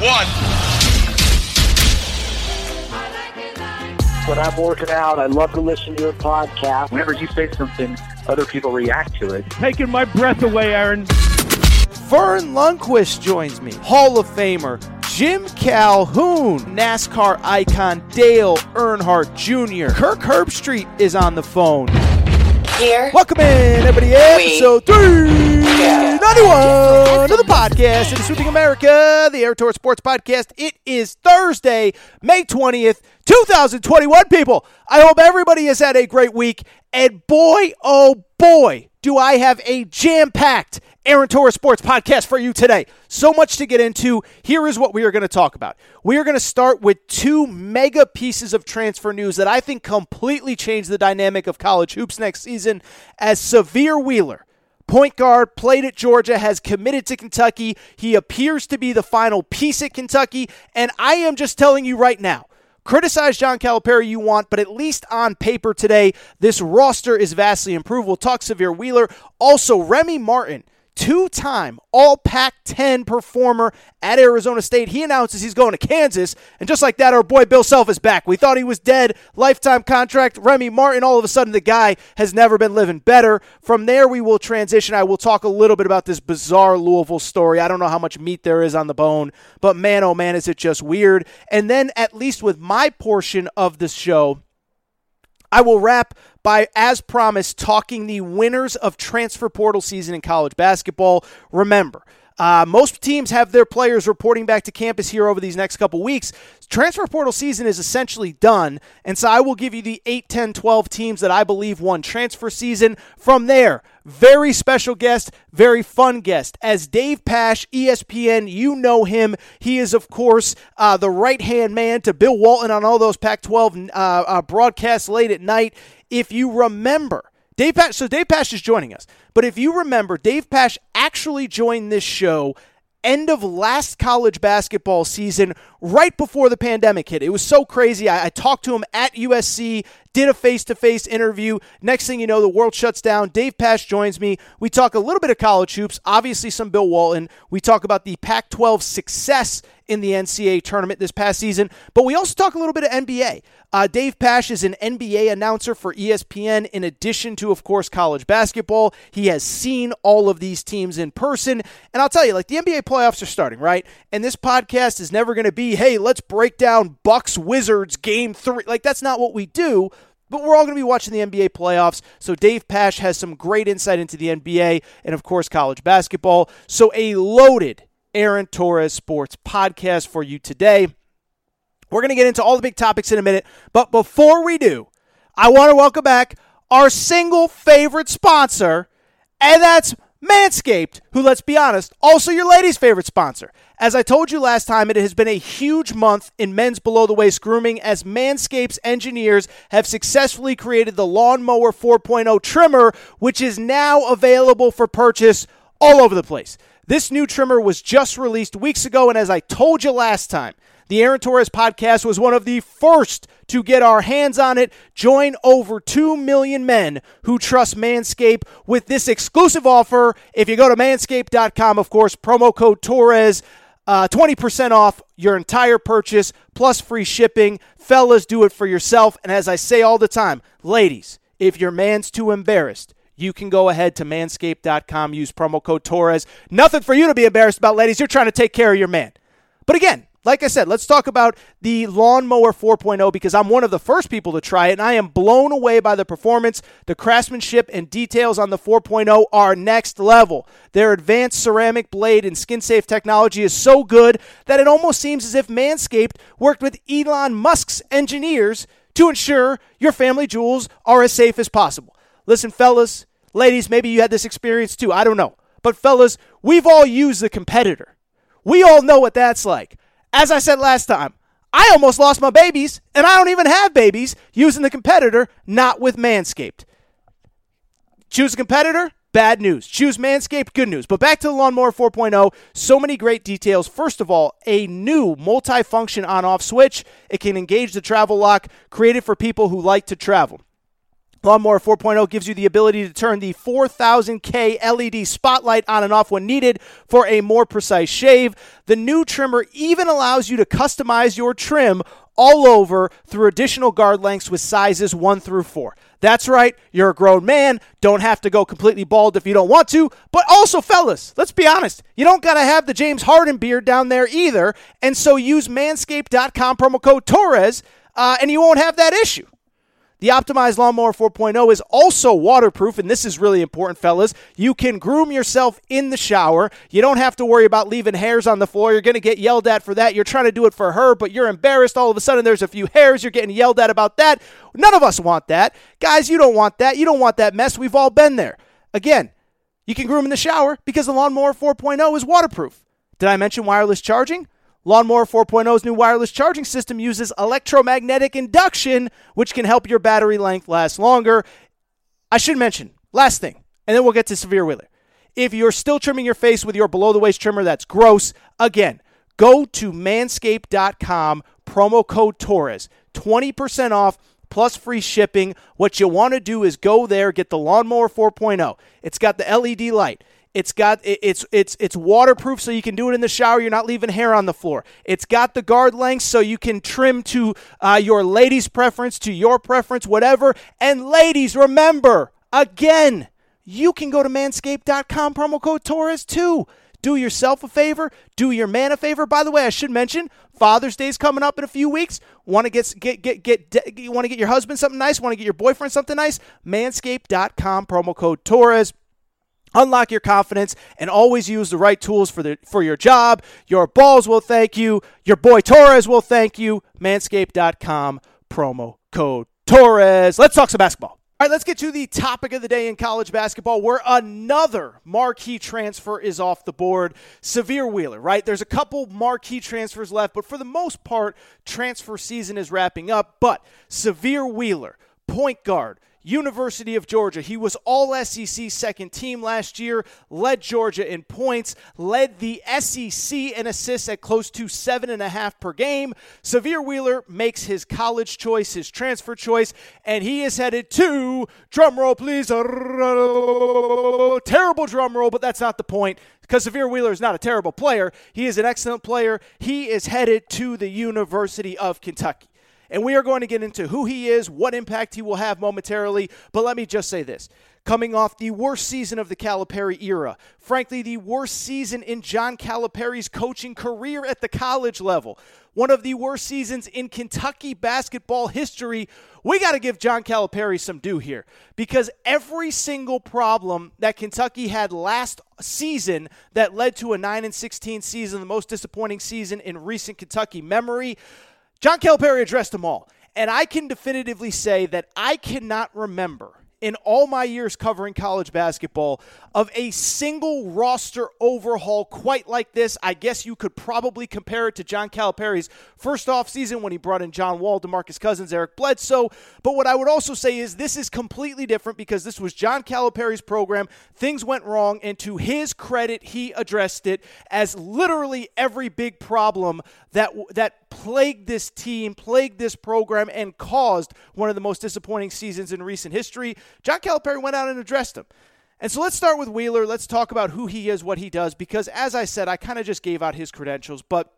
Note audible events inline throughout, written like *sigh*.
one. When I'm working out, I love to listen to your podcast. Whenever you say something, other people react to it. Taking my breath away, Aaron. Verne Lundquist joins me, Hall of Famer. Jim Calhoun, NASCAR icon Dale Earnhardt Jr. Kirk Herbstreit is on the phone. Here. Welcome in, everybody. Episode 391 of the podcast. It is Sweeping America, the Aaron Torres Sports Podcast. It is Thursday, May 20th, 2021, people. I hope everybody has had a great week. And boy, oh boy, do I have a jam packed Aaron Torres Sports podcast for you today. So much to get into. Here is what we are going to talk about. We are going to start with two mega pieces of transfer news that I think completely change the dynamic of college hoops next season as Sahvir Wheeler. Point guard, played at Georgia, has committed to Kentucky. He appears to be the final piece at Kentucky. And I am just telling you right now, Criticize John Calipari you want, but at least on paper today, this roster is vastly improved. We'll talk Sahvir Wheeler. Also, Remy Martin two time All Pac 10 performer at Arizona State. He announces he's going to Kansas. And just like that, our boy Bill Self is back. We thought he was dead. Lifetime contract. Remy Martin, all of a sudden, the guy has never been living better. From there, we will transition. I will talk a little bit about this bizarre Louisville story. I don't know how much meat there is on the bone, but man, oh man, is it just weird. And then, at least with my portion of the show, I will wrap by, as promised, talking the winners of transfer portal season in college basketball. Remember, uh, most teams have their players reporting back to campus here over these next couple weeks. Transfer portal season is essentially done, and so I will give you the 8, 10, 12 teams that I believe won transfer season. From there, very special guest, very fun guest. As Dave Pasch, ESPN, you know him. He is, of course, uh, the right hand man to Bill Walton on all those Pac 12 uh, uh, broadcasts late at night. If you remember, Dave Pasch, so Dave Pasch is joining us. But if you remember, Dave Pasch actually joined this show end of last college basketball season, right before the pandemic hit. It was so crazy. I, I talked to him at USC, did a face to face interview. Next thing you know, the world shuts down. Dave Pasch joins me. We talk a little bit of college hoops, obviously some Bill Walton. We talk about the Pac 12 success in the NCAA tournament this past season, but we also talk a little bit of NBA. Uh, Dave Pasch is an NBA announcer for ESPN, in addition to, of course, college basketball. He has seen all of these teams in person. And I'll tell you, like, the NBA playoffs are starting, right? And this podcast is never going to be, hey, let's break down Bucks Wizards game three. Like, that's not what we do. But we're all going to be watching the NBA playoffs. So Dave Pasch has some great insight into the NBA and, of course, college basketball. So a loaded Aaron Torres Sports podcast for you today. We're going to get into all the big topics in a minute. But before we do, I want to welcome back our single favorite sponsor, and that's Manscaped, who, let's be honest, also your lady's favorite sponsor. As I told you last time, it has been a huge month in men's below the waist grooming as Manscaped's engineers have successfully created the Lawnmower 4.0 trimmer, which is now available for purchase all over the place. This new trimmer was just released weeks ago, and as I told you last time, the Aaron Torres podcast was one of the first to get our hands on it. Join over 2 million men who trust Manscaped with this exclusive offer. If you go to manscaped.com, of course, promo code Torres. Uh, 20% off your entire purchase plus free shipping. Fellas, do it for yourself. And as I say all the time, ladies, if your man's too embarrassed, you can go ahead to manscaped.com, use promo code Torres. Nothing for you to be embarrassed about, ladies. You're trying to take care of your man. But again, like I said, let's talk about the Lawnmower 4.0 because I'm one of the first people to try it, and I am blown away by the performance. The craftsmanship and details on the 4.0 are next level. Their advanced ceramic blade and skin safe technology is so good that it almost seems as if Manscaped worked with Elon Musk's engineers to ensure your family jewels are as safe as possible. Listen, fellas, ladies, maybe you had this experience too. I don't know. But, fellas, we've all used the competitor. We all know what that's like. As I said last time, I almost lost my babies, and I don't even have babies using the competitor, not with Manscaped. Choose a competitor, bad news. Choose Manscaped, good news. But back to the Lawnmower 4.0, so many great details. First of all, a new multi-function on-off switch. It can engage the travel lock, created for people who like to travel. Lawnmower 4.0 gives you the ability to turn the 4000K LED spotlight on and off when needed for a more precise shave. The new trimmer even allows you to customize your trim all over through additional guard lengths with sizes 1 through 4. That's right, you're a grown man, don't have to go completely bald if you don't want to, but also, fellas, let's be honest, you don't got to have the James Harden beard down there either, and so use manscaped.com promo code Torres, uh, and you won't have that issue. The Optimized Lawnmower 4.0 is also waterproof, and this is really important, fellas. You can groom yourself in the shower. You don't have to worry about leaving hairs on the floor. You're going to get yelled at for that. You're trying to do it for her, but you're embarrassed. All of a sudden, there's a few hairs. You're getting yelled at about that. None of us want that. Guys, you don't want that. You don't want that mess. We've all been there. Again, you can groom in the shower because the Lawnmower 4.0 is waterproof. Did I mention wireless charging? Lawnmower 4.0's new wireless charging system uses electromagnetic induction, which can help your battery length last longer. I should mention, last thing, and then we'll get to Sahvir Wheeler. If you're still trimming your face with your below the waist trimmer, that's gross. Again, go to manscaped.com, promo code Torres, 20% off plus free shipping. What you want to do is go there, get the Lawnmower 4.0. It's got the LED light. It's got it's it's it's waterproof, so you can do it in the shower. You're not leaving hair on the floor. It's got the guard length, so you can trim to uh, your lady's preference, to your preference, whatever. And ladies, remember again, you can go to manscaped.com promo code Torres too. Do yourself a favor. Do your man a favor. By the way, I should mention Father's Day is coming up in a few weeks. Want to get get get get you want to get your husband something nice? Want to get your boyfriend something nice? Manscaped.com promo code Torres. Unlock your confidence and always use the right tools for the for your job. Your balls will thank you. Your boy Torres will thank you. Manscaped.com promo code Torres. Let's talk some basketball. All right, let's get to the topic of the day in college basketball where another marquee transfer is off the board. Sahvir Wheeler, right? There's a couple marquee transfers left, but for the most part, transfer season is wrapping up. But Sahvir Wheeler, point guard, University of Georgia. He was all SEC second team last year, led Georgia in points, led the SEC in assists at close to seven and a half per game. Sahvir Wheeler makes his college choice, his transfer choice, and he is headed to, drum roll please, terrible drum roll, but that's not the point because Sahvir Wheeler is not a terrible player. He is an excellent player. He is headed to the University of Kentucky. And we are going to get into who he is, what impact he will have momentarily. But let me just say this coming off the worst season of the Calipari era. Frankly, the worst season in John Calipari's coaching career at the college level. One of the worst seasons in Kentucky basketball history. We got to give John Calipari some due here because every single problem that Kentucky had last season that led to a 9 and 16 season, the most disappointing season in recent Kentucky memory, John Calipari addressed them all. And I can definitively say that I cannot remember in all my years covering college basketball of a single roster overhaul quite like this. I guess you could probably compare it to John Calipari's first offseason when he brought in John Wall, DeMarcus Cousins, Eric Bledsoe. But what I would also say is this is completely different because this was John Calipari's program. Things went wrong, and to his credit, he addressed it as literally every big problem that that plagued this team, plagued this program, and caused one of the most disappointing seasons in recent history. John Calipari went out and addressed them. And so let's start with Wheeler. Let's talk about who he is, what he does, because as I said, I kind of just gave out his credentials, but.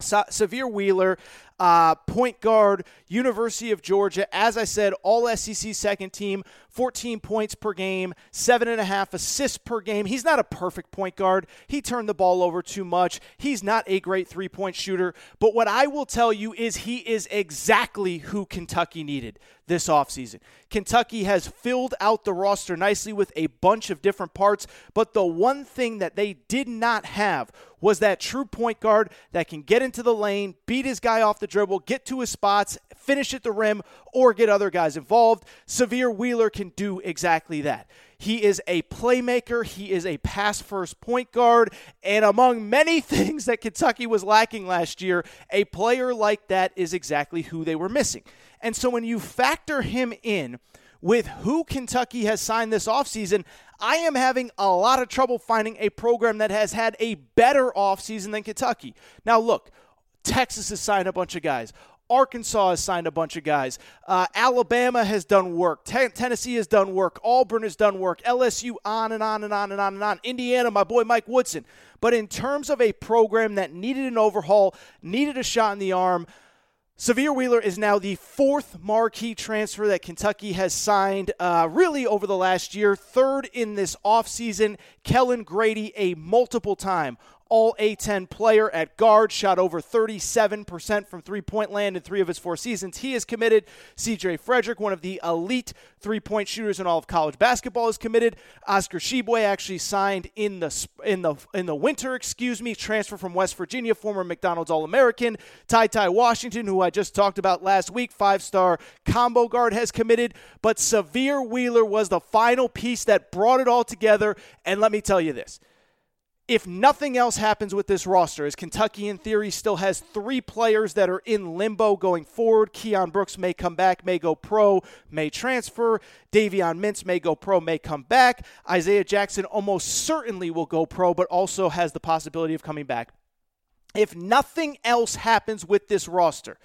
Sahvir Wheeler, uh, point guard, University of Georgia. As I said, all SEC second team, 14 points per game, seven and a half assists per game. He's not a perfect point guard. He turned the ball over too much. He's not a great three point shooter. But what I will tell you is he is exactly who Kentucky needed this offseason. Kentucky has filled out the roster nicely with a bunch of different parts, but the one thing that they did not have was that true point guard that can get into the lane, beat his guy off the dribble, get to his spots, finish at the rim, or get other guys involved. Sahvir Wheeler can do exactly that. He is a playmaker. He is a pass first point guard. And among many *laughs* things that Kentucky was lacking last year, a player like that is exactly who they were missing. And so when you factor him in with who Kentucky has signed this offseason, I am having a lot of trouble finding a program that has had a better offseason than Kentucky. Now, look, Texas has signed a bunch of guys. Arkansas has signed a bunch of guys. Uh, Alabama has done work. Ten- Tennessee has done work. Auburn has done work. LSU on and on and on and on and on. Indiana, my boy Mike Woodson. But in terms of a program that needed an overhaul, needed a shot in the arm, Sahvir Wheeler is now the fourth marquee transfer that Kentucky has signed uh, really over the last year. Third in this offseason, Kellan Grady, a multiple time all A10 player at guard, shot over 37% from three point land in three of his four seasons. He is committed. CJ Frederick, one of the elite three point shooters in all of college basketball, is committed. Oscar Tshiebwe actually signed in the in the in the winter, excuse me, transfer from West Virginia, former McDonald's All American. Ty Ty Washington, who I just talked about last week, five star combo guard, has committed. But Sahvir Wheeler was the final piece that brought it all together. And let me tell you this if nothing else happens with this roster, as Kentucky in theory still has three players that are in limbo going forward, Keion Brooks may come back, may go pro, may transfer. Davion Mintz may go pro, may come back. Isaiah Jackson almost certainly will go pro, but also has the possibility of coming back. If nothing else happens with this roster,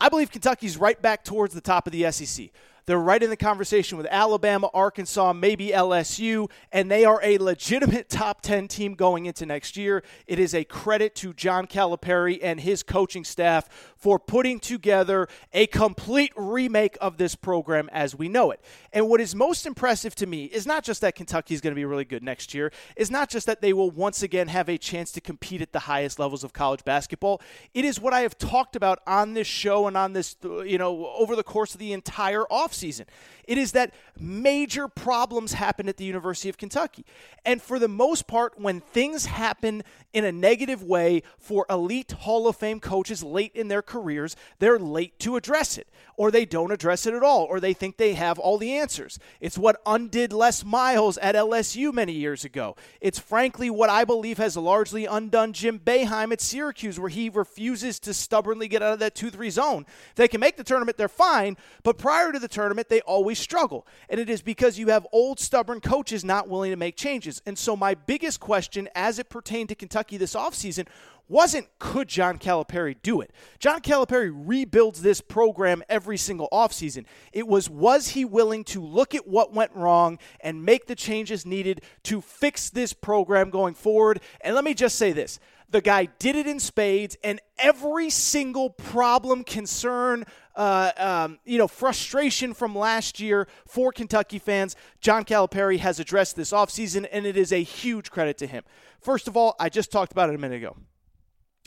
I believe Kentucky's right back towards the top of the SEC. They're right in the conversation with Alabama, Arkansas, maybe LSU, and they are a legitimate top 10 team going into next year. It is a credit to John Calipari and his coaching staff for putting together a complete remake of this program as we know it. And what is most impressive to me is not just that Kentucky is going to be really good next year, is not just that they will once again have a chance to compete at the highest levels of college basketball. It is what I have talked about on this show and on this, you know, over the course of the entire offseason offseason. It is that major problems happen at the University of Kentucky. And for the most part, when things happen in a negative way for elite Hall of Fame coaches late in their careers, they're late to address it, or they don't address it at all, or they think they have all the answers. It's what undid Les Miles at LSU many years ago. It's frankly what I believe has largely undone Jim Boeheim at Syracuse, where he refuses to stubbornly get out of that 2 3 zone. If they can make the tournament, they're fine, but prior to the tournament, they always struggle. And it is because you have old, stubborn coaches not willing to make changes. And so, my biggest question as it pertained to Kentucky this offseason wasn't could John Calipari do it? John Calipari rebuilds this program every single offseason. It was was he willing to look at what went wrong and make the changes needed to fix this program going forward? And let me just say this. The guy did it in spades, and every single problem, concern, uh, um, you know, frustration from last year for Kentucky fans, John Calipari has addressed this offseason, and it is a huge credit to him. First of all, I just talked about it a minute ago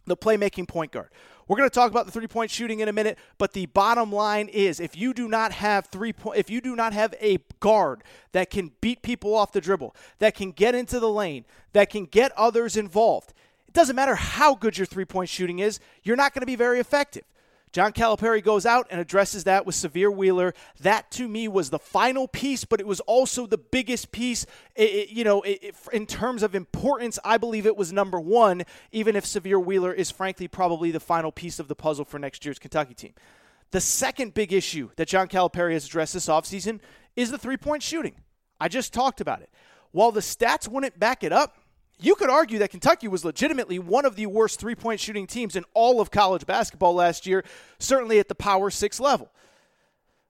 the playmaking point guard. We're going to talk about the three-point shooting in a minute, but the bottom line is if you do not have three point if you do not have a guard that can beat people off the dribble, that can get into the lane, that can get others involved, it doesn't matter how good your three-point shooting is, you're not going to be very effective. John Calipari goes out and addresses that with Sahvir Wheeler. That to me was the final piece, but it was also the biggest piece. It, it, you know, it, in terms of importance, I believe it was number one, even if Sahvir Wheeler is frankly probably the final piece of the puzzle for next year's Kentucky team. The second big issue that John Calipari has addressed this offseason is the three point shooting. I just talked about it. While the stats wouldn't back it up, you could argue that Kentucky was legitimately one of the worst three point shooting teams in all of college basketball last year, certainly at the Power Six level.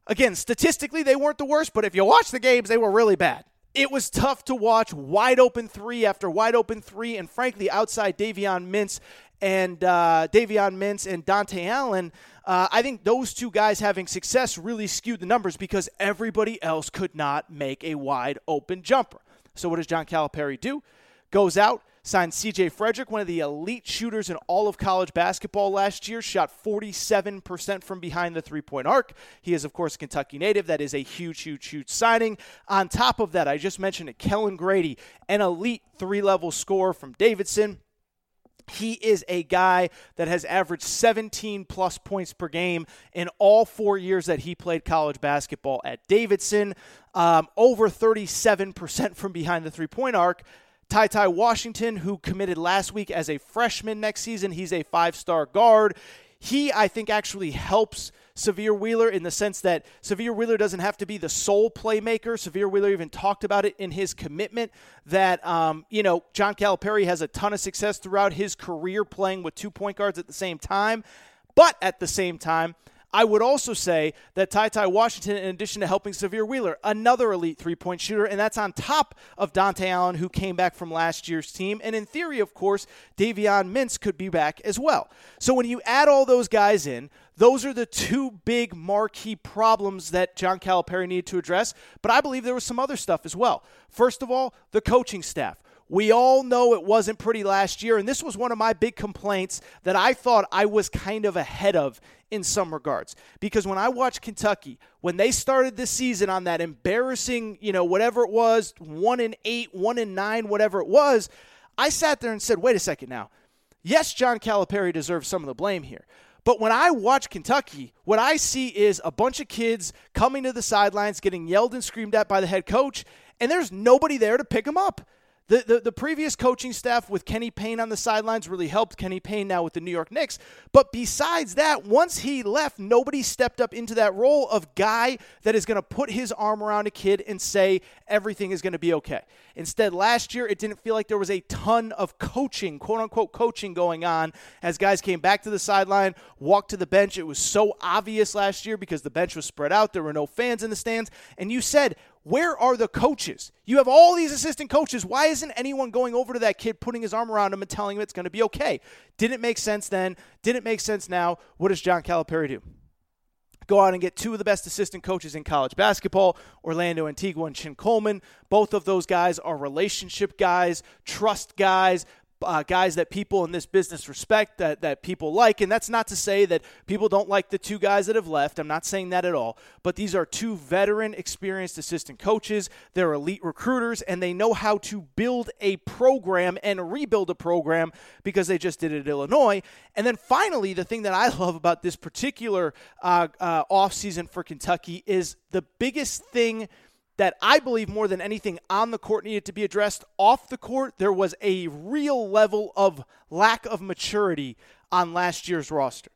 Again, statistically, they weren't the worst, but if you watch the games, they were really bad. It was tough to watch wide open three after wide open three, and frankly, outside Davion Mintz and uh, Davion Mintz and Dontaie Allen, uh, I think those two guys having success really skewed the numbers because everybody else could not make a wide open jumper. So, what does John Calipari do? Goes out, signs CJ Frederick, one of the elite shooters in all of college basketball last year, shot 47% from behind the three point arc. He is, of course, a Kentucky native. That is a huge, huge, huge signing. On top of that, I just mentioned it, Kellan Grady, an elite three level scorer from Davidson. He is a guy that has averaged 17 plus points per game in all four years that he played college basketball at Davidson. Um, over 37% from behind the three point arc. Ty Ty Washington, who committed last week as a freshman next season, he's a five star guard. He, I think, actually helps Sahvir Wheeler in the sense that Sahvir Wheeler doesn't have to be the sole playmaker. Sahvir Wheeler even talked about it in his commitment that, um, you know, John Calipari has a ton of success throughout his career playing with two point guards at the same time. But at the same time, I would also say that Ty Ty Washington, in addition to helping Sahvir Wheeler, another elite three point shooter, and that's on top of Dontaie Allen, who came back from last year's team. And in theory, of course, Davion Mintz could be back as well. So when you add all those guys in, those are the two big marquee problems that John Calipari needed to address. But I believe there was some other stuff as well. First of all, the coaching staff. We all know it wasn't pretty last year, and this was one of my big complaints that I thought I was kind of ahead of in some regards. Because when I watched Kentucky, when they started this season on that embarrassing, you know, whatever it was, one in eight, one in nine, whatever it was, I sat there and said, wait a second now. Yes, John Calipari deserves some of the blame here. But when I watch Kentucky, what I see is a bunch of kids coming to the sidelines, getting yelled and screamed at by the head coach, and there's nobody there to pick them up. The, the, the, previous coaching staff with Kenny Payne on the sidelines really helped Kenny Payne now with the New York Knicks. But besides that, once he left, nobody stepped up into that role of guy that is going to put his arm around a kid and say everything is going to be okay. Instead, last year, it didn't feel like there was a ton of coaching, quote unquote coaching going on as guys came back to the sideline, walked to the bench. It was so obvious last year because the bench was spread out. There were no fans in the stands. And you said, where are the coaches? You have all these assistant coaches. Why isn't anyone going over to that kid, putting his arm around him, and telling him it's going to be okay? Didn't make sense then. Didn't make sense now. What does John Calipari do? Go out and get two of the best assistant coaches in college basketball, Orlando Antigua and Chin Coleman. Both of those guys are relationship guys, trust guys, uh, guys that people in this business respect, that, that people like. And that's not to say that people don't like the two guys that have left. I'm not saying that at all. But these are two veteran, experienced assistant coaches. They're elite recruiters, and they know how to build a program and rebuild a program because they just did it at Illinois. And then finally, the thing that I *laughs* love about this particular uh, uh, offseason for Kentucky is the biggest thing – that I believe more than anything on the court needed to be addressed. Off the court, there was a real level of lack of maturity on last year's roster.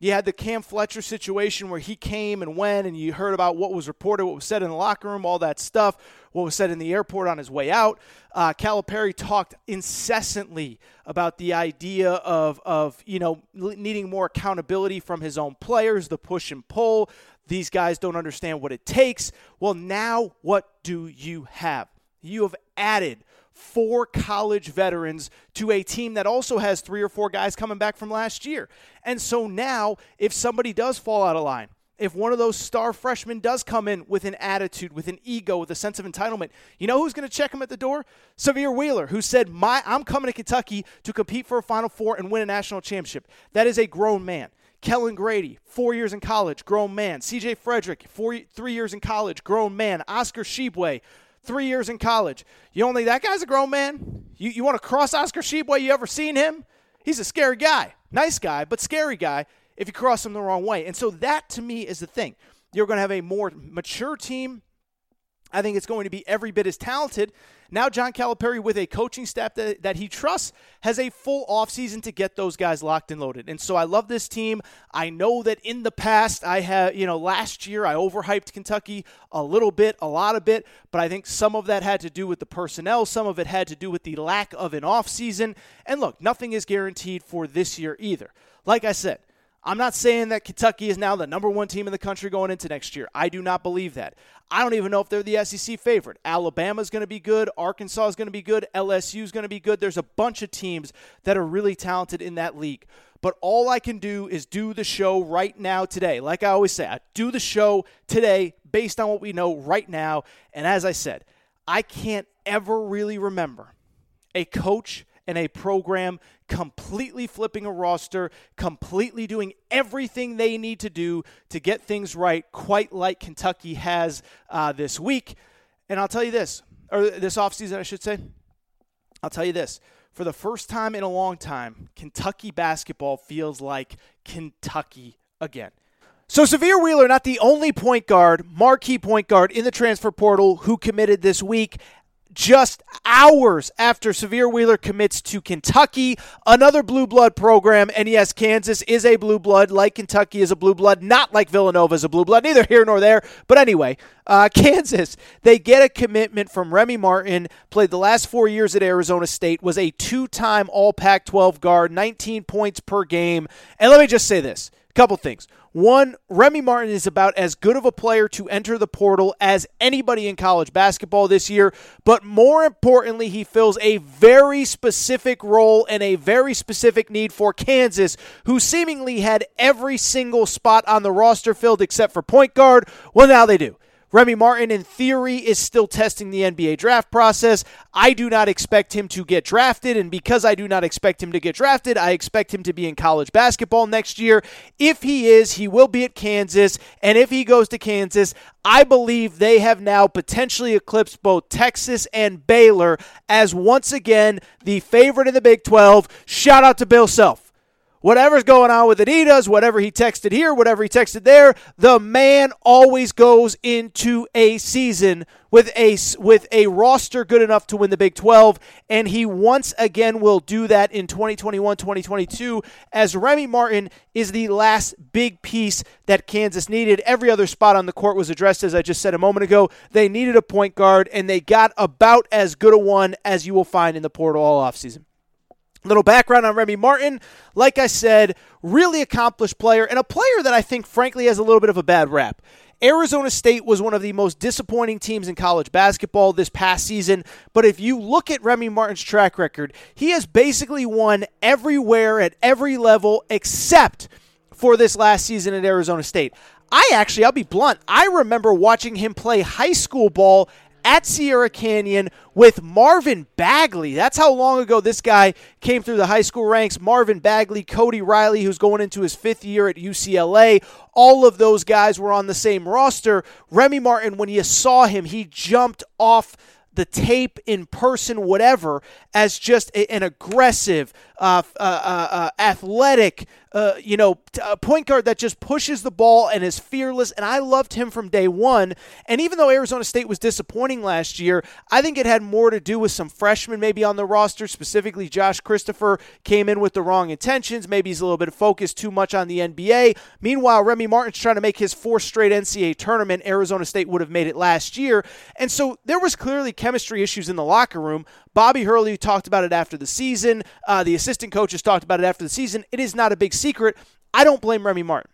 You had the Cam Fletcher situation where he came and went, and you heard about what was reported, what was said in the locker room, all that stuff, what was said in the airport on his way out. Uh, Calipari talked incessantly about the idea of, of you know needing more accountability from his own players, the push and pull, these guys don't understand what it takes. Well, now what do you have? You have added four college veterans to a team that also has three or four guys coming back from last year. And so now, if somebody does fall out of line, if one of those star freshmen does come in with an attitude, with an ego, with a sense of entitlement, you know who's going to check him at the door? Sahvir Wheeler, who said, "My, I'm coming to Kentucky to compete for a Final Four and win a national championship." That is a grown man. Kellan Grady, four years in college, grown man. CJ Frederick, four, three years in college, grown man. Oscar Tshiebwe, three years in college. You only that guy's a grown man? You, you want to cross Oscar Tshiebwe? You ever seen him? He's a scary guy. Nice guy, but scary guy if you cross him the wrong way. And so that to me is the thing. You're going to have a more mature team. I think it's going to be every bit as talented. Now, John Calipari, with a coaching staff that, that he trusts, has a full offseason to get those guys locked and loaded. And so I love this team. I know that in the past, I have, you know, last year I overhyped Kentucky a little bit, a lot of bit, but I think some of that had to do with the personnel. Some of it had to do with the lack of an offseason. And look, nothing is guaranteed for this year either. Like I said, I'm not saying that Kentucky is now the number one team in the country going into next year. I do not believe that. I don't even know if they're the SEC favorite. Alabama's going to be good. Arkansas is going to be good. LSU is going to be good. There's a bunch of teams that are really talented in that league. But all I can do is do the show right now today. Like I always say, I do the show today based on what we know right now. And as I said, I can't ever really remember a coach and a program completely flipping a roster, completely doing everything they need to do to get things right, quite like Kentucky has uh, this week. And I'll tell you this, or this offseason, I should say. I'll tell you this. For the first time in a long time, Kentucky basketball feels like Kentucky again. So, Sahvir Wheeler, not the only point guard, marquee point guard in the transfer portal who committed this week just hours after Sahvir Wheeler commits to Kentucky, another blue blood program. And yes, Kansas is a blue blood, like Kentucky is a blue blood, not like Villanova is a blue blood, neither here nor there. But anyway, uh, *laughs* Kansas, they get a commitment from Remy Martin, played the last four years at Arizona State, was a two time All Pac 12 guard, 19 points per game. And let me just say this a couple things. One, Remy Martin is about as good of a player to enter the portal as anybody in college basketball this year, but more importantly, he fills a very specific role and a very specific need for Kansas, who seemingly had every single spot on the roster filled except for point guard. Well, now they do. Remy Martin, in theory, is still testing the NBA draft process. I do not expect him to get drafted, and because I do not expect him to get drafted, I expect him to be in college basketball next year. If he is, he will be at Kansas, and if he goes to Kansas, I believe they have now potentially eclipsed both Texas and Baylor as once again the favorite in the Big 12. Shout out to Bill Self whatever's going on with Adidas, whatever he texted here, whatever he texted there, the man always goes into a season with a with a roster good enough to win the Big 12 and he once again will do that in 2021-2022 as Remy Martin is the last big piece that Kansas needed. Every other spot on the court was addressed as I just said a moment ago. They needed a point guard and they got about as good a one as you will find in the portal all offseason. Little background on Remy Martin. Like I said, really accomplished player and a player that I think, frankly, has a little bit of a bad rap. Arizona State was one of the most disappointing teams in college basketball this past season, but if you look at Remy Martin's track record, he has basically won everywhere at every level except for this last season at Arizona State. I actually, I'll be blunt, I remember watching him play high school ball at Sierra Canyon with Marvin Bagley. That's how long ago this guy came through the high school ranks. Marvin Bagley, Cody Riley, who's going into his fifth year at UCLA. All of those guys were on the same roster. Remy Martin, when you saw him, he jumped off the tape in person, whatever, as just a, an aggressive, uh, uh, uh, uh athletic, uh, you know, point guard that just pushes the ball and is fearless. And I loved him from day one. And even though Arizona State was disappointing last year, I think it had more to do with some freshmen maybe on the roster. Specifically, Josh Christopher came in with the wrong intentions. Maybe he's a little bit focused too much on the NBA. Meanwhile, Remy Martin's trying to make his fourth straight NCAA tournament. Arizona State would have made it last year. And so there was clearly chemistry issues in the locker room. Bobby Hurley talked about it after the season. Uh, the assistant coaches talked about it after the season. It is not a big secret. I don't blame Remy Martin.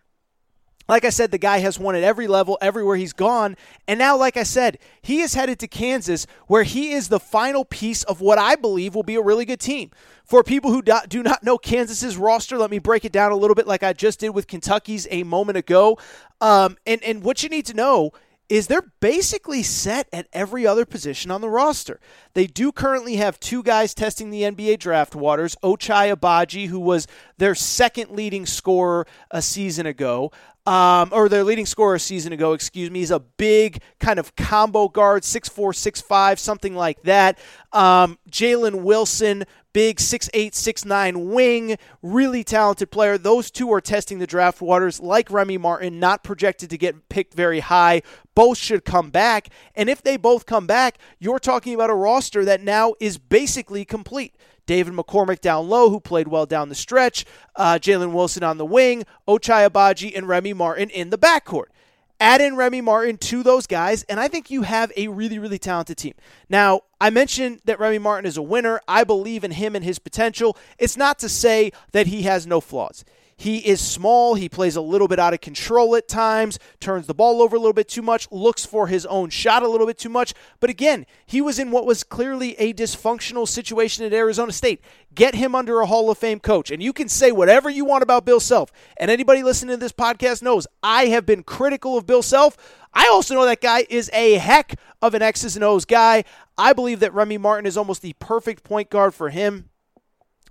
Like I said, the guy has won at every level, everywhere he's gone. And now, like I said, he is headed to Kansas, where he is the final piece of what I believe will be a really good team. For people who do not know Kansas's roster, let me break it down a little bit like I just did with Kentucky's a moment ago. Um, and, and what you need to know is they're basically set at every other position on the roster. They do currently have two guys testing the NBA draft waters Ochai Agbaji, who was their second leading scorer a season ago. Um, or their leading scorer a season ago, excuse me. He's a big kind of combo guard, six four, six five, something like that. Um, Jalen Wilson, big six eight, six nine wing, really talented player. Those two are testing the draft waters like Remy Martin, not projected to get picked very high. Both should come back. And if they both come back, you're talking about a roster that now is basically complete. David McCormick down low, who played well down the stretch, uh, Jalen Wilson on the wing, Ochai Agbaji and Remy Martin in the backcourt. Add in Remy Martin to those guys, and I think you have a really, really talented team. Now, I mentioned that Remy Martin is a winner. I believe in him and his potential. It's not to say that he has no flaws. He is small. He plays a little bit out of control at times, turns the ball over a little bit too much, looks for his own shot a little bit too much. But again, he was in what was clearly a dysfunctional situation at Arizona State. Get him under a Hall of Fame coach. And you can say whatever you want about Bill Self. And anybody listening to this podcast knows I have been critical of Bill Self. I also know that guy is a heck of an X's and O's guy. I believe that Remy Martin is almost the perfect point guard for him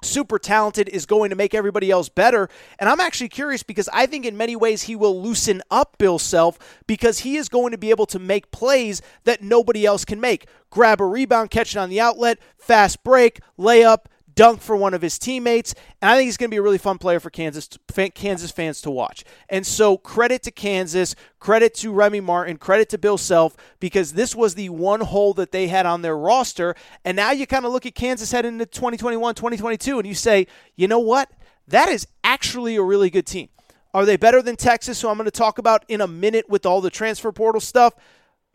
super talented, is going to make everybody else better. And I'm actually curious because I think in many ways he will loosen up Bill Self because he is going to be able to make plays that nobody else can make. Grab a rebound, catch it on the outlet, fast break, layup, dunk for one of his teammates. And I think he's going to be a really fun player for Kansas Kansas fans to watch. And so credit to Kansas, credit to Remy Martin, credit to Bill Self because this was the one hole that they had on their roster. And now you kind of look at Kansas heading into 2021, 2022 and you say, "You know what? That is actually a really good team." Are they better than Texas, who I'm going to talk about in a minute with all the transfer portal stuff?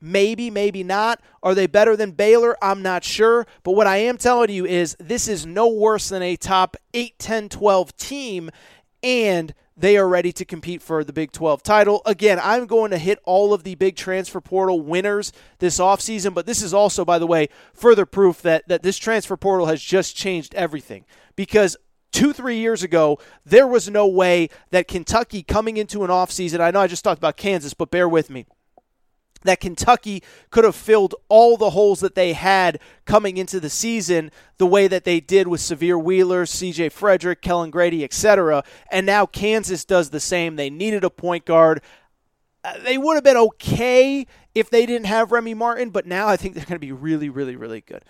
Maybe, maybe not. Are they better than Baylor? I'm not sure. But what I am telling you is this is no worse than a top 8, 10, 12 team. And they are ready to compete for the Big 12 title. Again, I'm going to hit all of the big transfer portal winners this offseason, but this is also, by the way, further proof that, that this transfer portal has just changed everything. Because two, three years ago, there was no way that Kentucky coming into an offseason, I know I just talked about Kansas, but bear with me that Kentucky could have filled all the holes that they had coming into the season the way that they did with Sahvir Wheeler, CJ Frederick, Kellan Grady, etc. And now Kansas does the same. They needed a point guard. Uh, they would have been okay if they didn't have Remy Martin, but now I think they're going to be really, really, really good.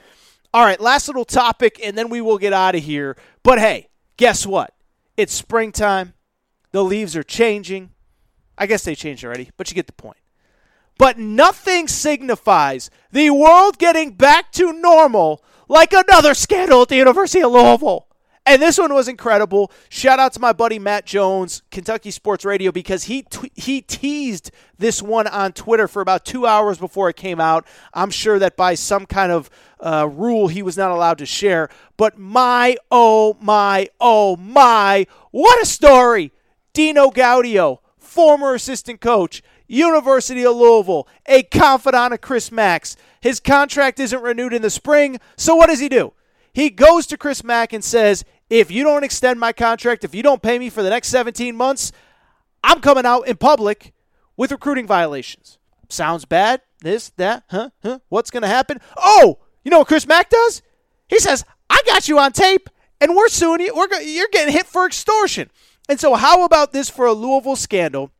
All right, last little topic, and then we will get out of here. But hey, guess what? It's springtime. The leaves are changing. I guess they changed already, but you get the point but nothing signifies the world getting back to normal like another scandal at the University of Louisville. And this one was incredible. Shout out to my buddy Matt Jones, Kentucky Sports Radio, because he t- he teased this one on Twitter for about two hours before it came out. I'm sure that by some kind of uh, rule he was not allowed to share. But my oh my oh my, what a story! Dino Gaudio, former assistant coach, University of Louisville, a confidant of Chris Mack's. His contract isn't renewed in the spring, so what does he do? He goes to Chris Mack and says, If you don't extend my contract, if you don't pay me for the next 17 months, I'm coming out in public with recruiting violations. Sounds bad? This, that, huh, huh? What's going to happen? Oh, you know what Chris Mack does? He says, I got you on tape, and we're suing you. We're, you're getting hit for extortion. And so, how about this for a Louisville scandal?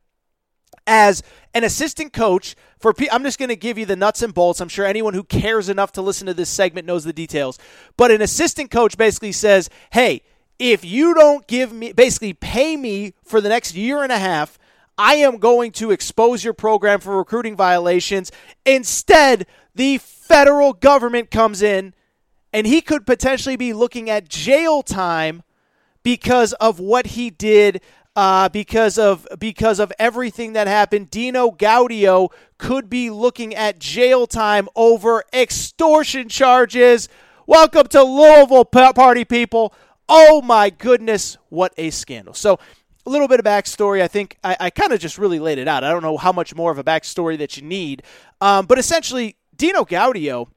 As an assistant coach for I'm just going to give you the nuts and bolts. I'm sure anyone who cares enough to listen to this segment knows the details. But an assistant coach basically says, "Hey, if you don't give me basically pay me for the next year and a half, I am going to expose your program for recruiting violations." Instead, the federal government comes in and he could potentially be looking at jail time because of what he did uh, because of because of everything that happened. Dino Gaudio could be looking at jail time over extortion charges. Welcome to Louisville, party people. Oh my goodness, what a scandal! So. A little bit of backstory. I think I, I kind of just really laid it out. I don't know how much more of a backstory that you need. Um, but essentially, Dino Gaudio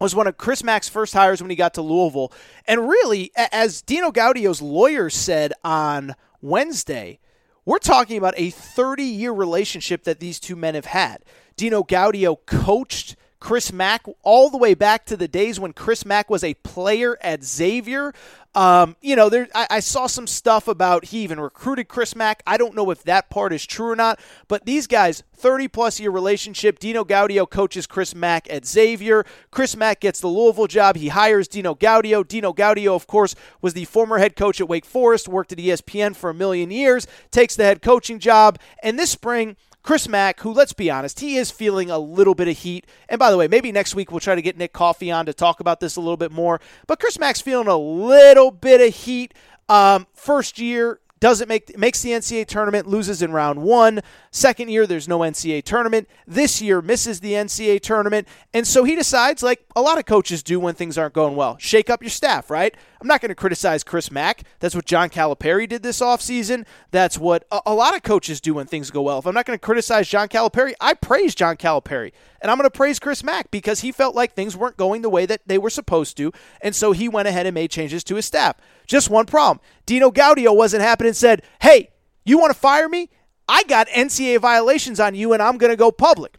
was one of Chris Mack's first hires when he got to Louisville. And really, as Dino Gaudio's lawyer said on Wednesday, we're talking about a 30 year relationship that these two men have had. Dino Gaudio coached Chris Mack all the way back to the days when Chris Mack was a player at Xavier. Um, you know, there I, I, saw some stuff about he even recruited Chris Mack. I don't know if that part is true or not, but these guys, 30 plus year relationship. Dino Gaudio coaches Chris Mack at Xavier. Chris Mack gets the Louisville job. He hires Dino Gaudio. Dino Gaudio, of course, was the former head coach at Wake Forest, worked at ESPN for a million years, takes the head coaching job, and this spring Chris Mack, who, let's be honest, he is feeling a little bit of heat. And by the way, maybe next week we'll try to get Nick Coffey on to talk about this a little bit more. But Chris Mack's feeling a little bit of heat. Um, first year, doesn't make makes the NCAA tournament, loses in round one. Second year, there's no NCAA tournament. This year, misses the NCAA tournament, and so he decides, like a lot of coaches do when things aren't going well, shake up your staff. Right? I'm not going to criticize Chris Mack. That's what John Calipari did this offseason. That's what a, a lot of coaches do when things go well. If I'm not going to criticize John Calipari, I praise John Calipari, and I'm going to praise Chris Mack because he felt like things weren't going the way that they were supposed to, and so he went ahead and made changes to his staff. Just one problem. Dino Gaudio wasn't happy and said, hey, you want to fire me? I got NCAA violations on you and I'm going to go public.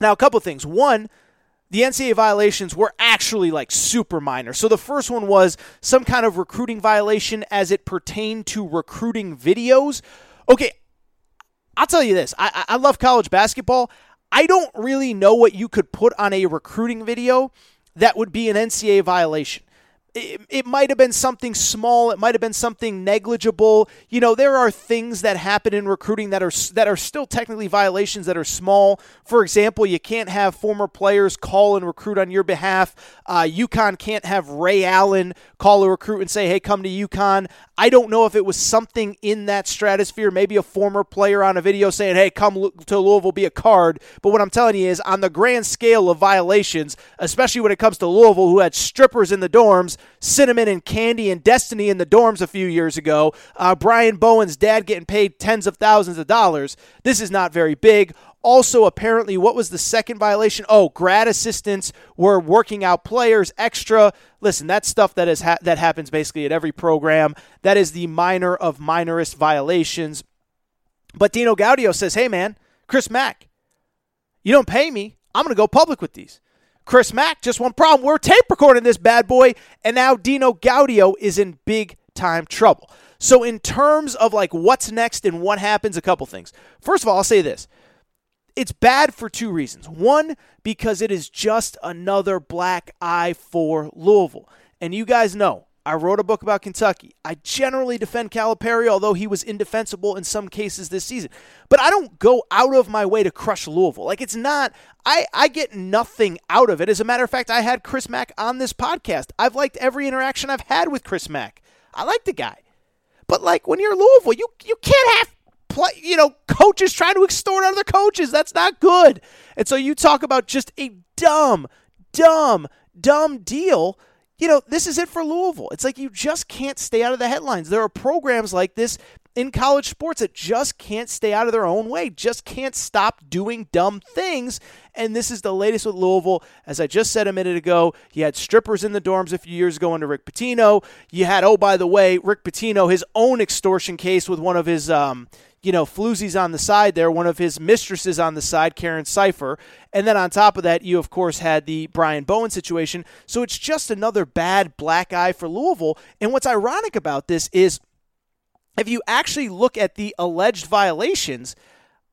Now, a couple things. One, the NCAA violations were actually like super minor. So the first one was some kind of recruiting violation as it pertained to recruiting videos. Okay, I'll tell you this I, I love college basketball. I don't really know what you could put on a recruiting video that would be an NCAA violation it, it might have been something small it might have been something negligible. You know there are things that happen in recruiting that are that are still technically violations that are small. For example you can't have former players call and recruit on your behalf. Uh, UConn can't have Ray Allen call a recruit and say hey come to UConn. I don't know if it was something in that stratosphere maybe a former player on a video saying hey come to Louisville be a card. But what I'm telling you is on the grand scale of violations especially when it comes to Louisville who had strippers in the dorms cinnamon and candy and destiny in the dorms a few years ago. Uh, Brian Bowen's dad getting paid tens of thousands of dollars. This is not very big. Also, apparently, what was the second violation? Oh, grad assistants were working out players extra. Listen, that's stuff that is ha- that happens basically at every program. That is the minor of minorist violations. But Dino Gaudio says, "Hey, man, Chris Mack, you don't pay me. I'm going to go public with these." Chris Mack, just one problem. We're tape recording this bad boy, and now Dino Gaudio is in big time trouble. So, in terms of like what's next and what happens, a couple things. First of all, I'll say this it's bad for two reasons. One, because it is just another black eye for Louisville. And you guys know, I wrote a book about Kentucky. I generally defend Calipari, although he was indefensible in some cases this season. But I don't go out of my way to crush Louisville. Like, it's not, I, I get nothing out of it. As a matter of fact, I had Chris Mack on this podcast. I've liked every interaction I've had with Chris Mack. I like the guy. But, like, when you're Louisville, you, you can't have play, you know, coaches trying to extort other coaches. That's not good. And so you talk about just a dumb, dumb, dumb deal. You know, this is it for Louisville. It's like you just can't stay out of the headlines. There are programs like this in college sports that just can't stay out of their own way, just can't stop doing dumb things. And this is the latest with Louisville. As I just said a minute ago, you had strippers in the dorms a few years ago under Rick Pitino. You had, oh, by the way, Rick Pitino, his own extortion case with one of his, um, you know, Floozy's on the side there, one of his mistresses on the side, Karen Sypher. And then on top of that, you, of course, had the Brian Bowen situation. So it's just another bad black eye for Louisville. And what's ironic about this is if you actually look at the alleged violations,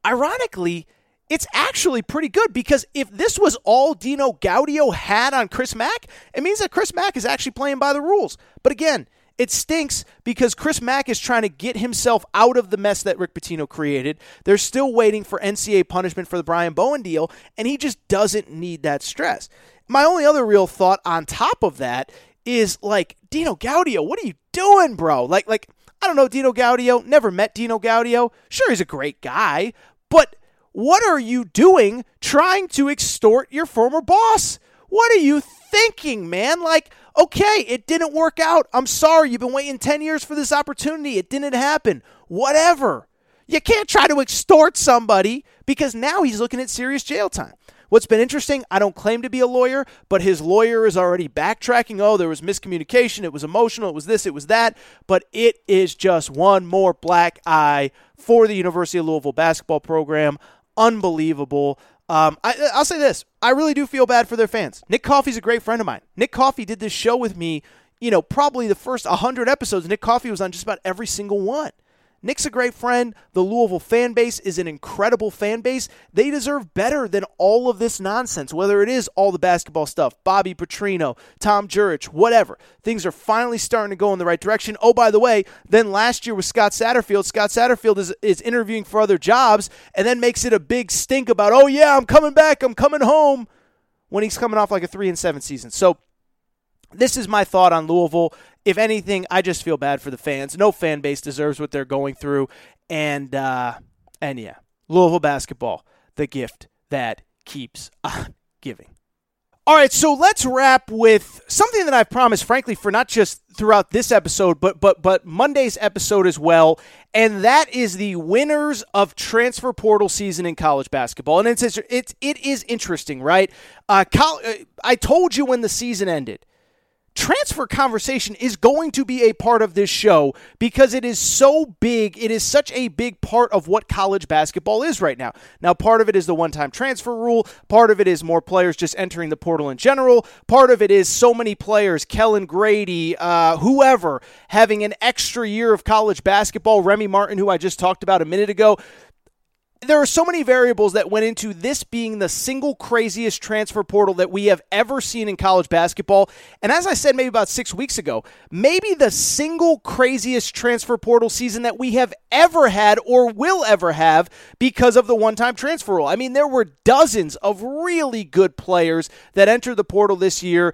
ironically, it's actually pretty good because if this was all Dino Gaudio had on Chris Mack, it means that Chris Mack is actually playing by the rules. But again, it stinks because Chris Mack is trying to get himself out of the mess that Rick Pitino created. They're still waiting for NCAA punishment for the Brian Bowen deal, and he just doesn't need that stress. My only other real thought on top of that is like Dino Gaudio, what are you doing, bro? Like, like I don't know Dino Gaudio. Never met Dino Gaudio. Sure, he's a great guy, but what are you doing trying to extort your former boss? What are you thinking, man? Like Okay, it didn't work out. I'm sorry. You've been waiting 10 years for this opportunity. It didn't happen. Whatever. You can't try to extort somebody because now he's looking at serious jail time. What's been interesting, I don't claim to be a lawyer, but his lawyer is already backtracking. Oh, there was miscommunication. It was emotional. It was this. It was that. But it is just one more black eye for the University of Louisville basketball program. Unbelievable. Um, I, will say this: I really do feel bad for their fans. Nick Coffey's a great friend of mine. Nick Coffey did this show with me. You know, probably the first 100 episodes. Nick Coffey was on just about every single one. Nick's a great friend. The Louisville fan base is an incredible fan base. They deserve better than all of this nonsense, whether it is all the basketball stuff, Bobby Petrino, Tom Jurich, whatever. Things are finally starting to go in the right direction. Oh, by the way, then last year with Scott Satterfield, Scott Satterfield is, is interviewing for other jobs and then makes it a big stink about, oh, yeah, I'm coming back, I'm coming home, when he's coming off like a 3 and 7 season. So, this is my thought on Louisville. If anything, I just feel bad for the fans. No fan base deserves what they're going through, and uh, and yeah, Louisville basketball, the gift that keeps on giving. All right, so let's wrap with something that I've promised, frankly, for not just throughout this episode, but but but Monday's episode as well, and that is the winners of transfer portal season in college basketball. And it's it's it is interesting, right? Uh, uh I told you when the season ended transfer conversation is going to be a part of this show because it is so big. It is such a big part of what college basketball is right now. Now, part of it is the one time transfer rule, part of it is more players just entering the portal in general, part of it is so many players, Kellan Grady, uh, whoever, having an extra year of college basketball. Remy Martin, who I just talked about a minute ago, there are so many variables that went into this being the single craziest transfer portal that we have ever seen in college basketball. And as I said maybe about six weeks ago, maybe the single craziest transfer portal season that we have ever had or will ever have because of the one time transfer rule. I mean, there were dozens of really good players that entered the portal this year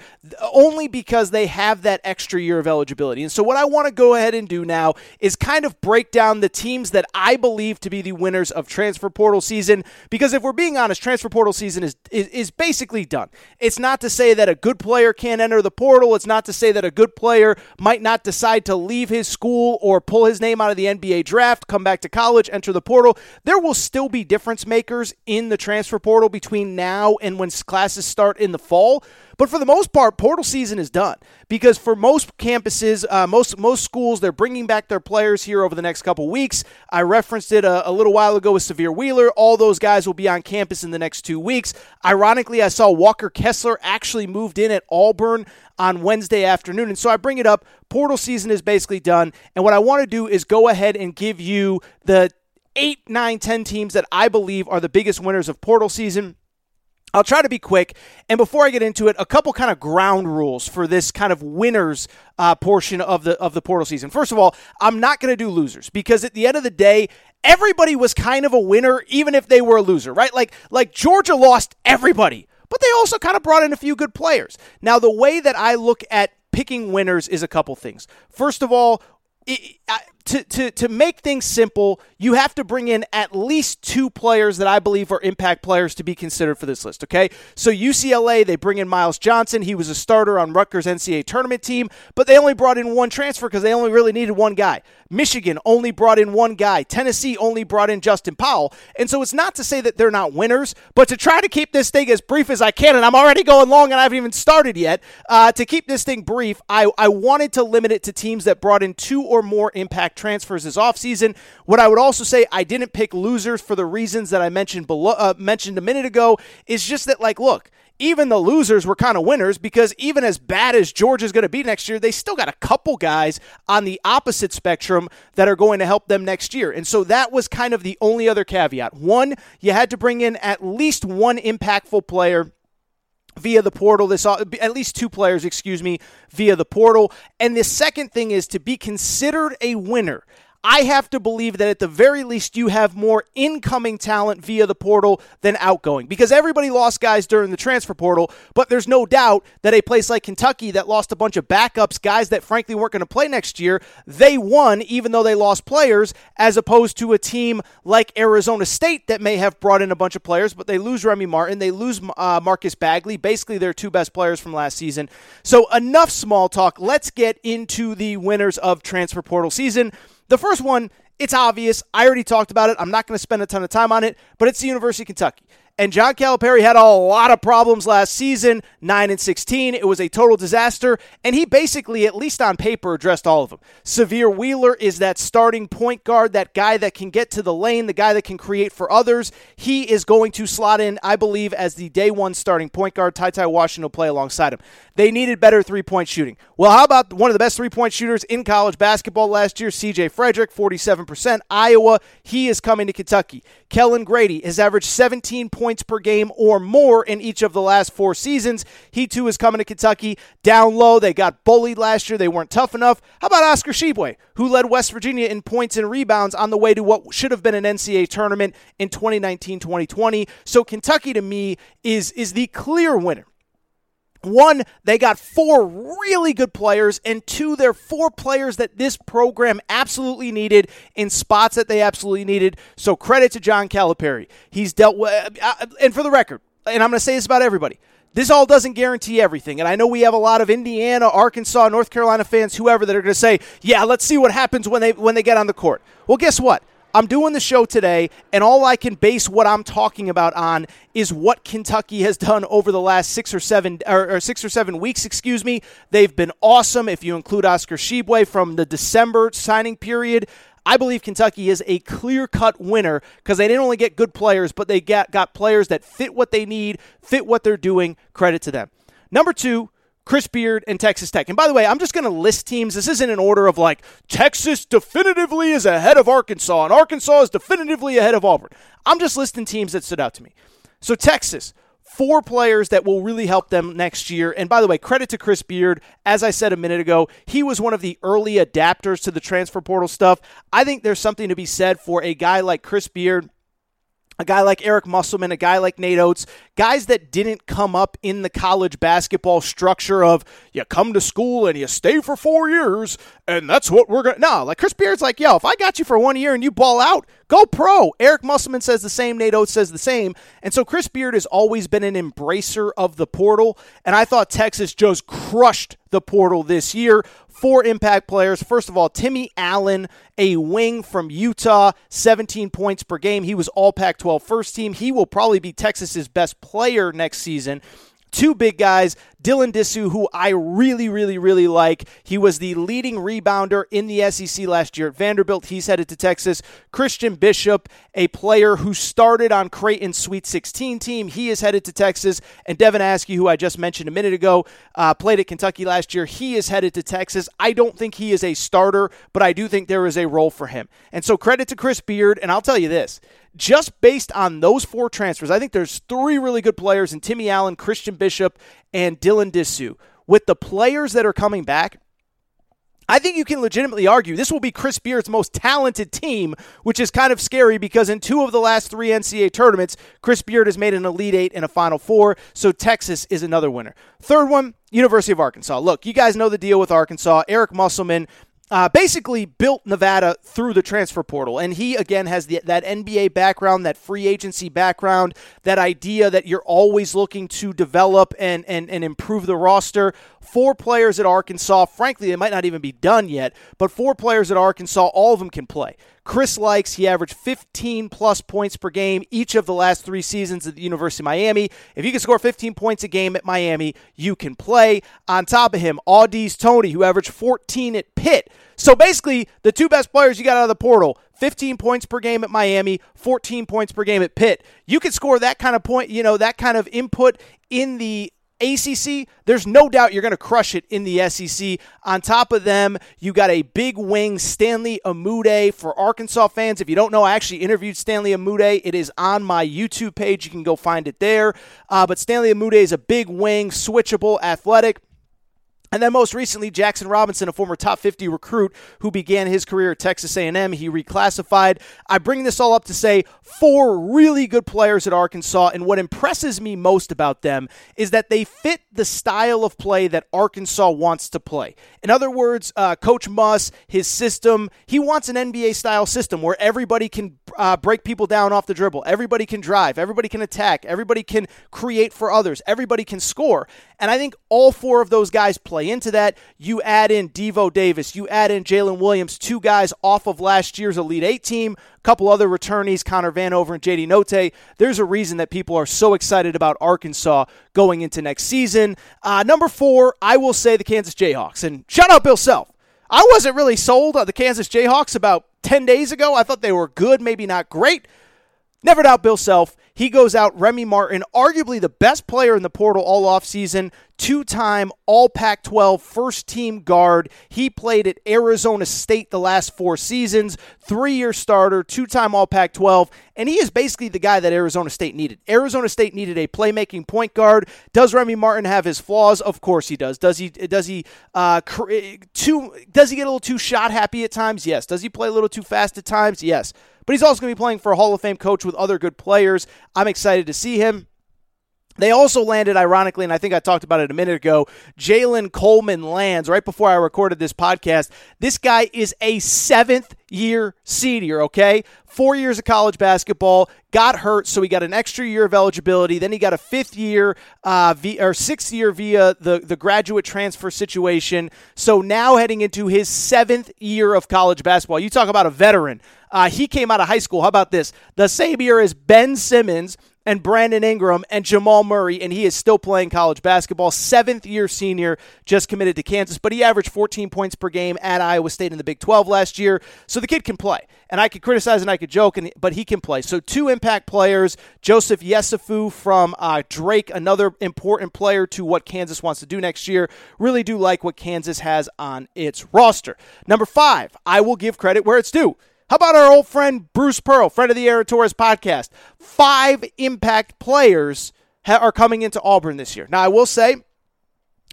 only because they have that extra year of eligibility. And so, what I want to go ahead and do now is kind of break down the teams that I believe to be the winners of transfer transfer portal season because if we're being honest, transfer portal season is, is, is basically done. It's not to say that a good player can't enter the portal. It's not to say that a good player might not decide to leave his school or pull his name out of the NBA draft, come back to college, enter the portal. There will still be difference makers in the transfer portal between now and when classes start in the fall. But for the most part, portal season is done because for most campuses, uh, most most schools, they're bringing back their players here over the next couple weeks. I referenced it a, a little while ago with Sahvir Wheeler. All those guys will be on campus in the next two weeks. Ironically, I saw Walker Kessler actually moved in at Auburn on Wednesday afternoon. And so I bring it up. Portal season is basically done. And what I want to do is go ahead and give you the eight, nine, ten teams that I believe are the biggest winners of portal season. I'll try to be quick. And before I get into it, a couple kind of ground rules for this kind of winners uh, portion of the of the portal season. First of all, I'm not going to do losers because at the end of the day, everybody was kind of a winner, even if they were a loser, right? Like like Georgia lost everybody, but they also kind of brought in a few good players. Now, the way that I look at picking winners is a couple things. First of all, it, I, to, to, to make things simple, you have to bring in at least two players that I believe are impact players to be considered for this list, okay? So UCLA, they bring in Myles Johnson. He was a starter on Rutgers NCAA tournament team, but they only brought in one transfer because they only really needed one guy. Michigan only brought in one guy. Tennessee only brought in Justin Powell. And so it's not to say that they're not winners, but to try to keep this thing as brief as I can, and I'm already going long and I haven't even started yet, uh, to keep this thing brief, I, I wanted to limit it to teams that brought in two or more impact transfers this offseason. What I would also say, I didn't pick losers for the reasons that I mentioned below, uh, mentioned a minute ago. Is just that, like, look, even the losers were kind of winners because even as bad as Georgia's going to be next year, they still got a couple guys on the opposite spectrum that are going to help them next year. And so that was kind of the only other caveat. One, you had to bring in at least one impactful player via the portal. This uh, at least two players excuse me via the portal. And the second thing is to be considered a winner I have to believe that at the very least you have more incoming talent via the portal than outgoing because everybody lost guys during the transfer portal, but there's no doubt that a place like Kentucky that lost a bunch of backups, guys that frankly weren't going to play next year, they won even though they lost players, as opposed to a team like Arizona State that may have brought in a bunch of players, but they lose Remy Martin, they lose uh, Marcus Bagley, basically their two best players from last season. So enough small talk. Let's get into the winners of transfer portal season. The first one, it's obvious. I already talked about it. I'm not going to spend a ton of time on it, but it's the University of Kentucky. And John Calipari had a lot of problems last season, 9 and 16. It was a total disaster, and he basically, at least on paper, addressed all of them. Sahvir Wheeler is that starting point guard, that guy that can get to the lane, the guy that can create for others. He is going to slot in, I believe, as the day one starting point guard. Ty Ty Washington will play alongside him. They needed better three point shooting. Well, how about one of the best three point shooters in college basketball last year, CJ Fredrick, 47%. Iowa, he is coming to Kentucky. Kellan Grady has averaged 17 points per game or more in each of the last four seasons. He too is coming to Kentucky. Down low, they got bullied last year. They weren't tough enough. How about Oscar Tshiebwe, who led West Virginia in points and rebounds on the way to what should have been an NCAA tournament in 2019-2020? So Kentucky to me is is the clear winner one, they got four really good players, and two, they're four players that this program absolutely needed in spots that they absolutely needed. So credit to John Calipari. He's dealt with, uh, uh, and for the record, and I'm going to say this about everybody. This all doesn't guarantee everything. And I know we have a lot of Indiana, Arkansas, North Carolina fans, whoever, that are going to say, yeah, let's see what happens when they when they get on the court. Well, guess what? I'm doing the show today, and all I can base what I'm talking about on is what Kentucky has done over the last six or seven or, or six or seven weeks. Excuse me. They've been awesome. If you include Oscar Tshiebwe from the December signing period, I believe Kentucky is a clear cut winner because they didn't only get good players, but they got, got players that fit what they need, fit what they're doing. Credit to them. Number two, Chris Beard, and Texas Tech. And by the way, I'm just going to list teams. This isn't an order of like Texas definitively is ahead of Arkansas and Arkansas is definitively ahead of Auburn. I'm just listing teams that stood out to me. So, Texas, four players that will really help them next year. And by the way, credit to Chris Beard. As I said a minute ago, he was one of the early adapters to the transfer portal stuff. I think there's something to be said for a guy like Chris Beard a guy like Eric Musselman, a guy like Nate Oats, guys that didn't come up in the college basketball structure of you come to school and you stay for four years and that's what we're gonna. No, like Chris Beard's like, yo, if I got you for one year and you ball out, go pro. Eric Musselman says the same. Nate Oats says the same. And so Chris Beard has always been an embracer of the portal. And I thought Texas just crushed the portal this year. Four impact players. First of all, Timmy Allen, a wing from Utah, 17 points per game. He was all Pac 12 first team. He will probably be Texas's best player next season. Two big guys, Dylan Disu, who I really, really, really like. He was the leading rebounder in the SEC last year at Vanderbilt. He's headed to Texas. Christian Bishop, a player who started on Creighton's Sweet 16 team, he is headed to Texas. And Devin Askew, who I just mentioned a minute ago, uh, played at Kentucky last year, he is headed to Texas. I don't think he is a starter, but I do think there is a role for him. And so credit to Chris Beard. And I'll tell you this just based on those four transfers, I think there's three really good players in Timmy Allen, Christian Bishop, and Dylan Disu. With the players that are coming back, I think you can legitimately argue this will be Chris Beard's most talented team, which is kind of scary because in two of the last three NCAA tournaments, Chris Beard has made an Elite Eight and a Final Four, so Texas is another winner. Third one, University of Arkansas. Look, you guys know the deal with Arkansas. Eric Musselman uh, basically built Nevada through the transfer portal. And he, again, has the, that NBA background, that free agency background, that idea that you're always looking to develop and, and, and improve the roster. Four players at Arkansas, frankly, they might not even be done yet, but four players at Arkansas, all of them can play. Chris Lykes, he averaged 15 plus points per game each of the last three seasons at the University of Miami. If you can score 15 points a game at Miami, you can play. On top of him, Au'Diese Toney, who averaged 14 at Pitt. So basically, the two best players you got out of the portal 15 points per game at Miami, 14 points per game at Pitt. You can score that kind of point, you know, that kind of input in the ACC, there's no doubt you're going to crush it in the SEC. On top of them, you got a big wing, Stanley Umude. For Arkansas fans, if you don't know, I actually interviewed Stanley Umude. It is on my YouTube page. You can go find it there. Uh, but Stanley Umude is a big wing, switchable, athletic. And then most recently, Jaxson Robinson, a former top 50 recruit who began his career at Texas A&M, he reclassified. I bring this all up to say four really good players at Arkansas, and what impresses me most about them is that they fit the style of play that Arkansas wants to play. In other words, uh, Coach Muss, his system, he wants an NBA style system where everybody can uh, break people down off the dribble, everybody can drive, everybody can attack, everybody can create for others, everybody can score. And I think all four of those guys play into that. You add in Devo Davis, you add in Jaylin Williams, two guys off of last year's Elite Eight team, a couple other returnees, Connor Vanover and JD Notae. There's a reason that people are so excited about Arkansas going into next season. Uh, number four, I will say the Kansas Jayhawks. And shout out Bill Self. I wasn't really sold on the Kansas Jayhawks about 10 days ago. I thought they were good, maybe not great. Never doubt Bill Self. He goes out Remy Martin, arguably the best player in the portal all offseason, two time All Pac 12 first team guard. He played at Arizona State the last four seasons, three year starter, two time All Pac 12, and he is basically the guy that Arizona State needed. Arizona State needed a playmaking point guard. Does Remy Martin have his flaws? Of course he does. Does he? Does he? Uh, too? Does he get a little too shot happy at times? Yes. Does he play a little too fast at times? Yes but he's also going to be playing for a Hall of Fame coach with other good players. I'm excited to see him. They also landed, ironically, and I think I talked about it a minute ago. Jalen Coleman-Lands right before I recorded this podcast. This guy is a seventh year senior, okay? Four years of college basketball, got hurt, so he got an extra year of eligibility. Then he got a fifth year, uh, via, or sixth year via the, the graduate transfer situation. So now heading into his seventh year of college basketball. You talk about a veteran. Uh, he came out of high school. How about this? The same year as Ben Simmons and Brandon Ingram and Jamal Murray, and he is still playing college basketball. Seventh year senior, just committed to Kansas, but he averaged 14 points per game at Iowa State in the Big 12 last year. So the kid can play. And I could criticize and I could joke, and, but he can play. So two impact players Joseph Yesufu from uh, Drake, another important player to what Kansas wants to do next year. Really do like what Kansas has on its roster. Number five, I will give credit where it's due. How about our old friend Bruce Pearl, friend of the Aaron Torres podcast? Five impact players ha- are coming into Auburn this year. Now, I will say,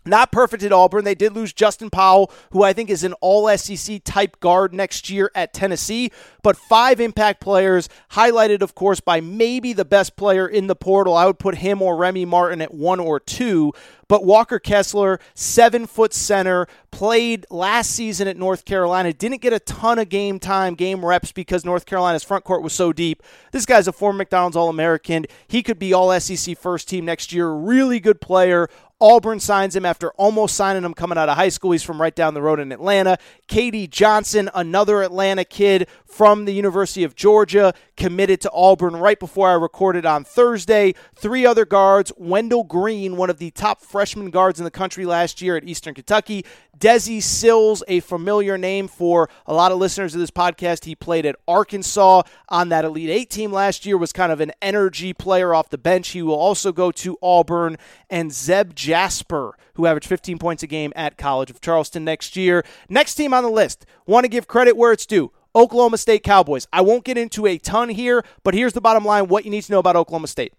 Not perfect at Auburn. They did lose Justin Powell, who I think is an all SEC type guard next year at Tennessee. But five impact players, highlighted, of course, by maybe the best player in the portal. I would put him or Remy Martin at one or two. But Walker Kessler, seven foot center, played last season at North Carolina. Didn't get a ton of game time, game reps because North Carolina's front court was so deep. This guy's a former McDonald's All American. He could be All SEC first team next year. Really good player. Auburn signs him after almost signing him coming out of high school. He's from right down the road in Atlanta. KD Johnson, another Atlanta kid from the University of Georgia, committed to Auburn right before I recorded on Thursday. Three other guards Wendell Green, one of the top freshman guards in the country last year at Eastern Kentucky. Desi Sills, a familiar name for a lot of listeners of this podcast. He played at Arkansas on that Elite Eight team last year, was kind of an energy player off the bench. He will also go to Auburn. And Zep Jasper, who averaged 15 points a game at College of Charleston next year. Next team on the list, want to give credit where it's due. Oklahoma State Cowboys. I won't get into a ton here, but here's the bottom line what you need to know about Oklahoma State.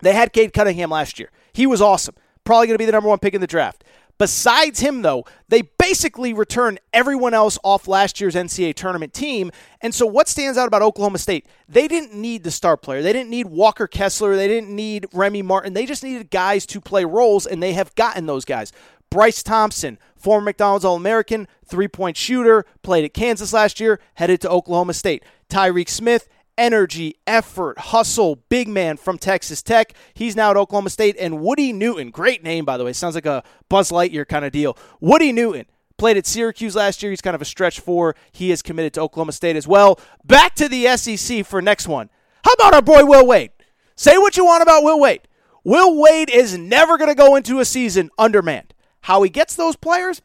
They had Cade Cunningham last year. He was awesome. Probably going to be the number one pick in the draft. Besides him, though, they basically returned everyone else off last year's NCAA tournament team. And so, what stands out about Oklahoma State? They didn't need the star player. They didn't need Walker Kessler. They didn't need Remy Martin. They just needed guys to play roles, and they have gotten those guys. Bryce Thompson, former McDonald's All American, three point shooter, played at Kansas last year, headed to Oklahoma State. Tyreek Smith, energy, effort, hustle, big man from Texas Tech. He's now at Oklahoma State. And Woody Newton, great name, by the way. Sounds like a Buzz Lightyear kind of deal. Woody Newton played at Syracuse last year. He's kind of a stretch four. He is committed to Oklahoma State as well. Back to the SEC for next one. How about our boy Will Wade? Say what you want about Will Wade. Will Wade is never going to go into a season undermanned. How he gets those players,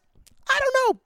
I don't know.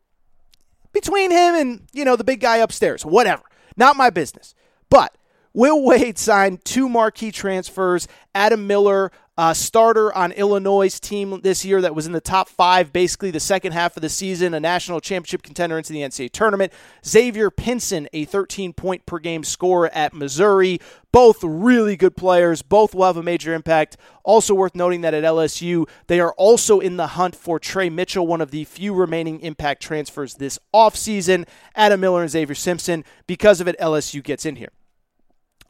Between him and, you know, the big guy upstairs, whatever. Not my business. But Will Wade signed two marquee transfers. Adam Miller, uh, starter on Illinois' team this year that was in the top five, basically the second half of the season, a national championship contender into the NCAA tournament. Xavier Pinson, a 13 point per game scorer at Missouri. Both really good players. Both will have a major impact. Also worth noting that at LSU, they are also in the hunt for Tre Mitchell, one of the few remaining impact transfers this offseason. Adam Miller and Xavier Simpson, because of it, LSU gets in here.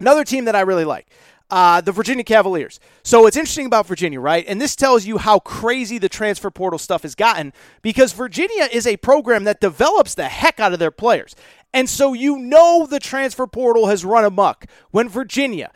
Another team that I really like. Uh, the Virginia Cavaliers. So it's interesting about Virginia, right? And this tells you how crazy the transfer portal stuff has gotten because Virginia is a program that develops the heck out of their players. And so you know the transfer portal has run amok when Virginia,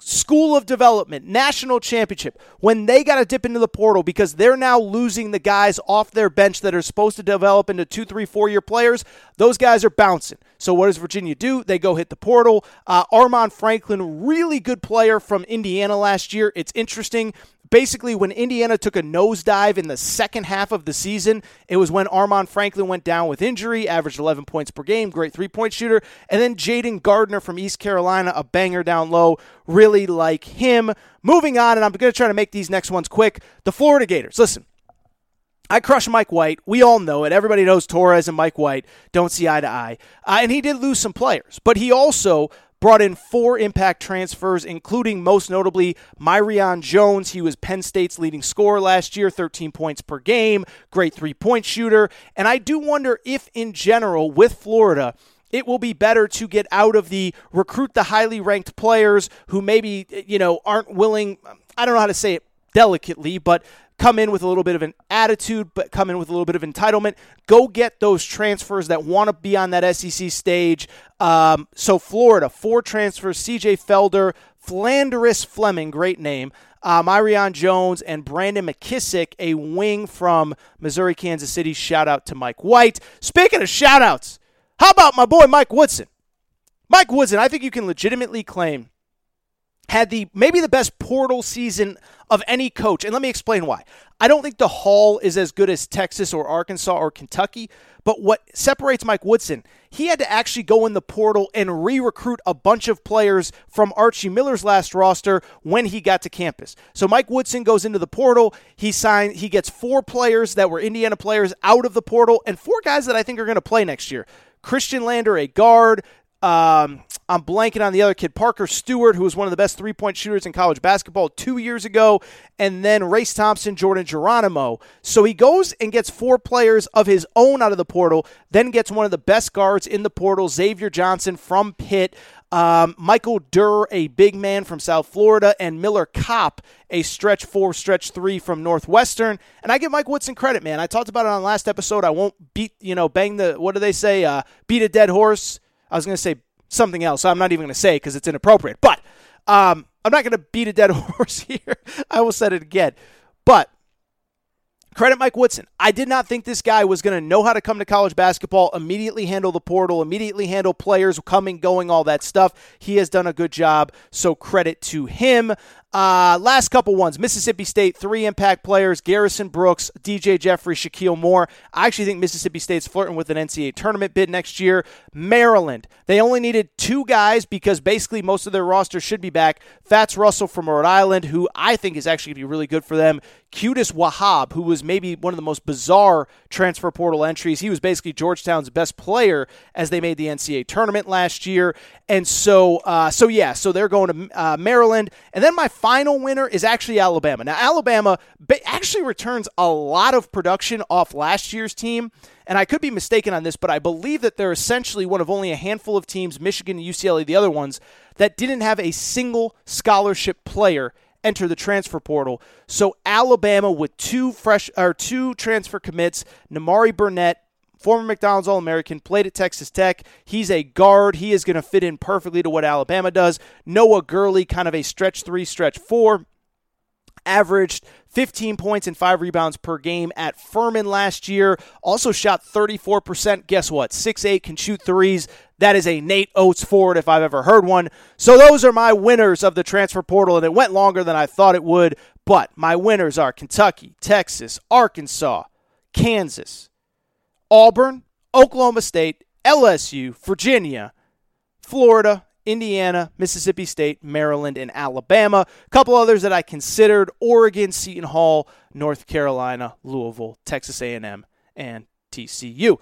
School of Development, National Championship, when they got to dip into the portal because they're now losing the guys off their bench that are supposed to develop into two, three, four year players, those guys are bouncing. So what does Virginia do? They go hit the portal. Uh, Armaan Franklin, really good player from Indiana last year. It's interesting basically when Indiana took a nosedive in the second half of the season, it was when Armaan Franklin went down with injury, averaged 11 points per game, great three point shooter. And then Jayden Gardner from East Carolina, a banger down low. Really like him. Moving on, and I'm going to try to make these next ones quick. The Florida Gators. Listen. I crush Mike White. We all know it. Everybody knows Torres and Mike White don't see eye to eye. Uh, and he did lose some players, but he also brought in four impact transfers, including most notably Myreon Jones. He was Penn State's leading scorer last year, 13 points per game, great three point shooter. And I do wonder if, in general, with Florida, it will be better to get out of the recruit the highly ranked players who maybe, you know, aren't willing. I don't know how to say it delicately, but come in with a little bit of an attitude, but come in with a little bit of entitlement. Go get those transfers that want to be on that SEC stage. Um, so, Florida, four transfers CJ Felder, Phlandrous Fleming, great name. Uh, Jones and Brandon McKissic, a wing from Missouri, Kansas City. Shout out to Mike White. Speaking of shout outs, how about my boy Mike Woodson? Mike Woodson, I think you can legitimately claim had the maybe the best portal season of any coach. And let me explain why. I don't think the Hall is as good as Texas or Arkansas or Kentucky, but what separates Mike Woodson, he had to actually go in the portal and re recruit a bunch of players from Archie Miller's last roster when he got to campus. So Mike Woodson goes into the portal. He signs, he gets four players that were Indiana players out of the portal and four guys that I think are going to play next year. Khristian Lander, a guard, Um, I'm blanking on the other kid, Parker Stewart, who was one of the best three point shooters in college basketball two years ago, and then Race Thompson, Jordan Geronimo. So he goes and gets four players of his own out of the portal, then gets one of the best guards in the portal, Xavier Johnson from Pitt. Um, Michael Durr, a big man from South Florida, and Miller Kopp, a stretch four, stretch three from Northwestern. And I give Mike Woodson credit, man. I talked about it on last episode. I won't beat, you know, bang the, what do they say? Uh, beat a dead horse. I was going to say something else. I'm not even going to say because it's inappropriate. But um, I'm not going to beat a dead *laughs* horse here. I will say it again. But credit Mike Woodson. I did not think this guy was going to know how to come to college basketball, immediately handle the portal, immediately handle players coming, going, all that stuff. He has done a good job, so credit to him. Uh, last couple ones Mississippi State, three impact players Garrison Brooks, DJ Jeffrey, Shakeel Moore. I actually think Mississippi State's flirting with an NCAA tournament bid next year. Maryland, they only needed two guys because basically most of their roster should be back. Fats Russell from Rhode Island, who I think is actually going to be really good for them. Qudus Wahab, who was maybe one of the most bizarre transfer portal entries. He was basically Georgetown's best player as they made the NCAA tournament last year. And so, uh, so yeah, so they're going to uh, Maryland. And then my final winner is actually Alabama. Now, Alabama actually returns a lot of production off last year's team. And I could be mistaken on this, but I believe that they're essentially one of only a handful of teams, Michigan and UCLA, the other ones, that didn't have a single scholarship player enter the transfer portal. So Alabama with two fresh or two transfer commits, Nimari Burnett former McDonald's All American, played at Texas Tech. He's a guard. He is going to fit in perfectly to what Alabama does. Noah Gurley, kind of a stretch three, stretch four, averaged 15 points and five rebounds per game at Furman last year. Also shot 34%. Guess what? 6'8 can shoot threes. That is a Nate Oats forward if I've ever heard one. So those are my winners of the transfer portal, and it went longer than I thought it would. But my winners are Kentucky, Texas, Arkansas, Kansas, Auburn, Oklahoma State, LSU, Virginia, Florida, Indiana, Mississippi State, Maryland, and Alabama. A couple others that I considered: Oregon, Seton Hall, North Carolina, Louisville, Texas A&M, and TCU.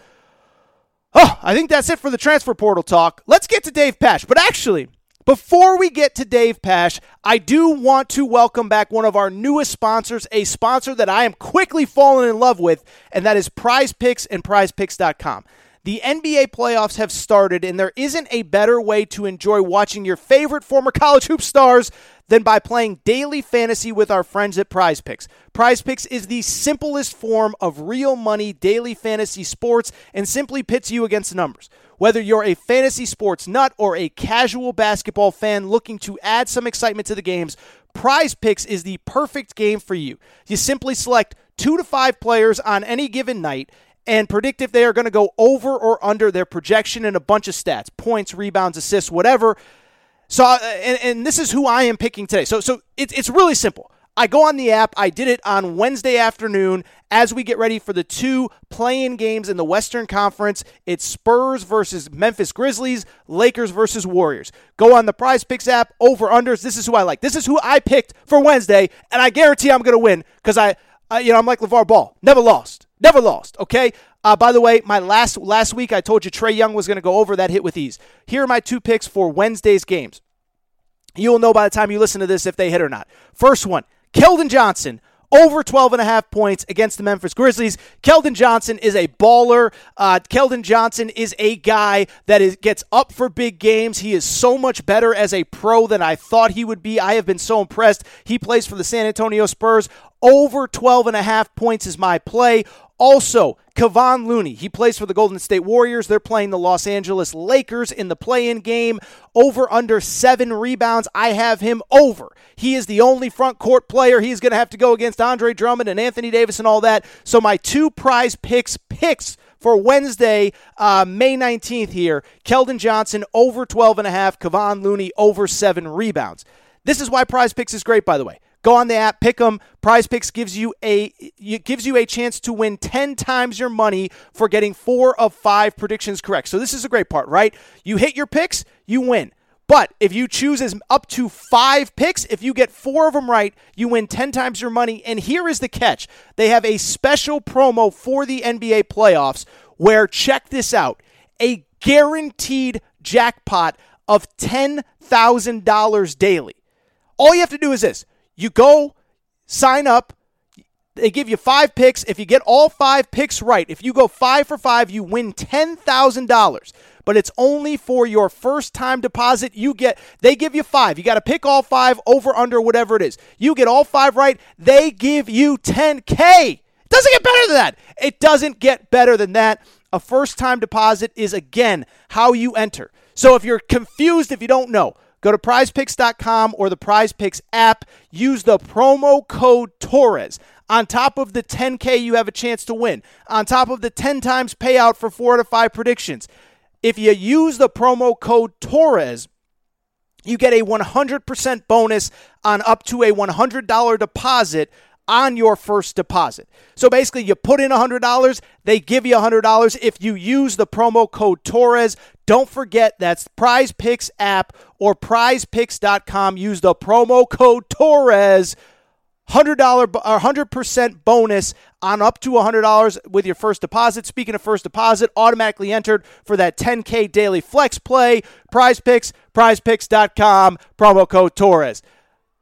Oh, I think that's it for the transfer portal talk. Let's get to Dave Pasch. But actually, before we get to Dave Pasch, I do want to welcome back one of our newest sponsors, a sponsor that I am quickly falling in love with, and that is Prize Picks and PrizePicks.com. The NBA playoffs have started, and there isn't a better way to enjoy watching your favorite former college hoop stars than by playing daily fantasy with our friends at Prize Picks. Prize Picks is the simplest form of real money daily fantasy sports and simply pits you against the numbers. Whether you're a fantasy sports nut or a casual basketball fan looking to add some excitement to the games, Prize Picks is the perfect game for you. You simply select two to five players on any given night and predict if they are going to go over or under their projection and a bunch of stats points, rebounds, assists, whatever. So, uh, and, and this is who I am picking today. So, so it's it's really simple. I go on the app. I did it on Wednesday afternoon as we get ready for the two play-in games in the Western Conference. It's Spurs versus Memphis Grizzlies, Lakers versus Warriors. Go on the Prize Picks app, over unders. This is who I like. This is who I picked for Wednesday, and I guarantee I'm going to win because I, I, you know, I'm like LeVar Ball, never lost, never lost. Okay. Uh, by the way, my last last week I told you Trae Young was going to go over that hit with ease. Here are my two picks for Wednesday's games. You will know by the time you listen to this if they hit or not. First one, Keldon Johnson over 12 and a half points against the Memphis Grizzlies. Keldon Johnson is a baller. Uh, Keldon Johnson is a guy that is, gets up for big games. He is so much better as a pro than I thought he would be. I have been so impressed. He plays for the San Antonio Spurs. Over 12 and a half points is my play. Also, Kevon Looney, he plays for the Golden State Warriors. They're playing the Los Angeles Lakers in the play in game. Over under seven rebounds. I have him over. He is the only front court player. He's going to have to go against Andre Drummond and Anthony Davis and all that. So, my two prize picks, picks for Wednesday, uh, May 19th here Keldon Johnson over 12 and a half, Kevon Looney over seven rebounds. This is why prize picks is great, by the way. Go on the app, pick them. Prize Picks gives you a gives you a chance to win 10 times your money for getting 4 of 5 predictions correct. So this is a great part, right? You hit your picks, you win. But if you choose as up to 5 picks, if you get 4 of them right, you win 10 times your money. And here is the catch. They have a special promo for the NBA playoffs where check this out. A guaranteed jackpot of $10,000 daily. All you have to do is this you go sign up. They give you five picks. If you get all five picks right, if you go five for five, you win $10,000 but it's only for your first time deposit. You get they give you 5. You got to pick all 5 over under whatever it is. You get all 5 right, they give you 10k. It doesn't get better than that. It doesn't get better than that. A first time deposit is again how you enter. So if you're confused if you don't know, Go to prizepicks.com or the prizepicks app. Use the promo code Torres. On top of the 10K you have a chance to win, on top of the 10 times payout for four to five predictions, if you use the promo code Torres, you get a 100% bonus on up to a $100 deposit on your first deposit. So basically, you put in $100, they give you $100 if you use the promo code Torres. Don't forget that's Prize Picks app or prizepicks.com. Use the promo code Torres hundred dollar or hundred percent bonus on up to hundred dollars with your first deposit. Speaking of first deposit, automatically entered for that 10k daily flex play. Prize picks, prizepicks.com, promo code Torres.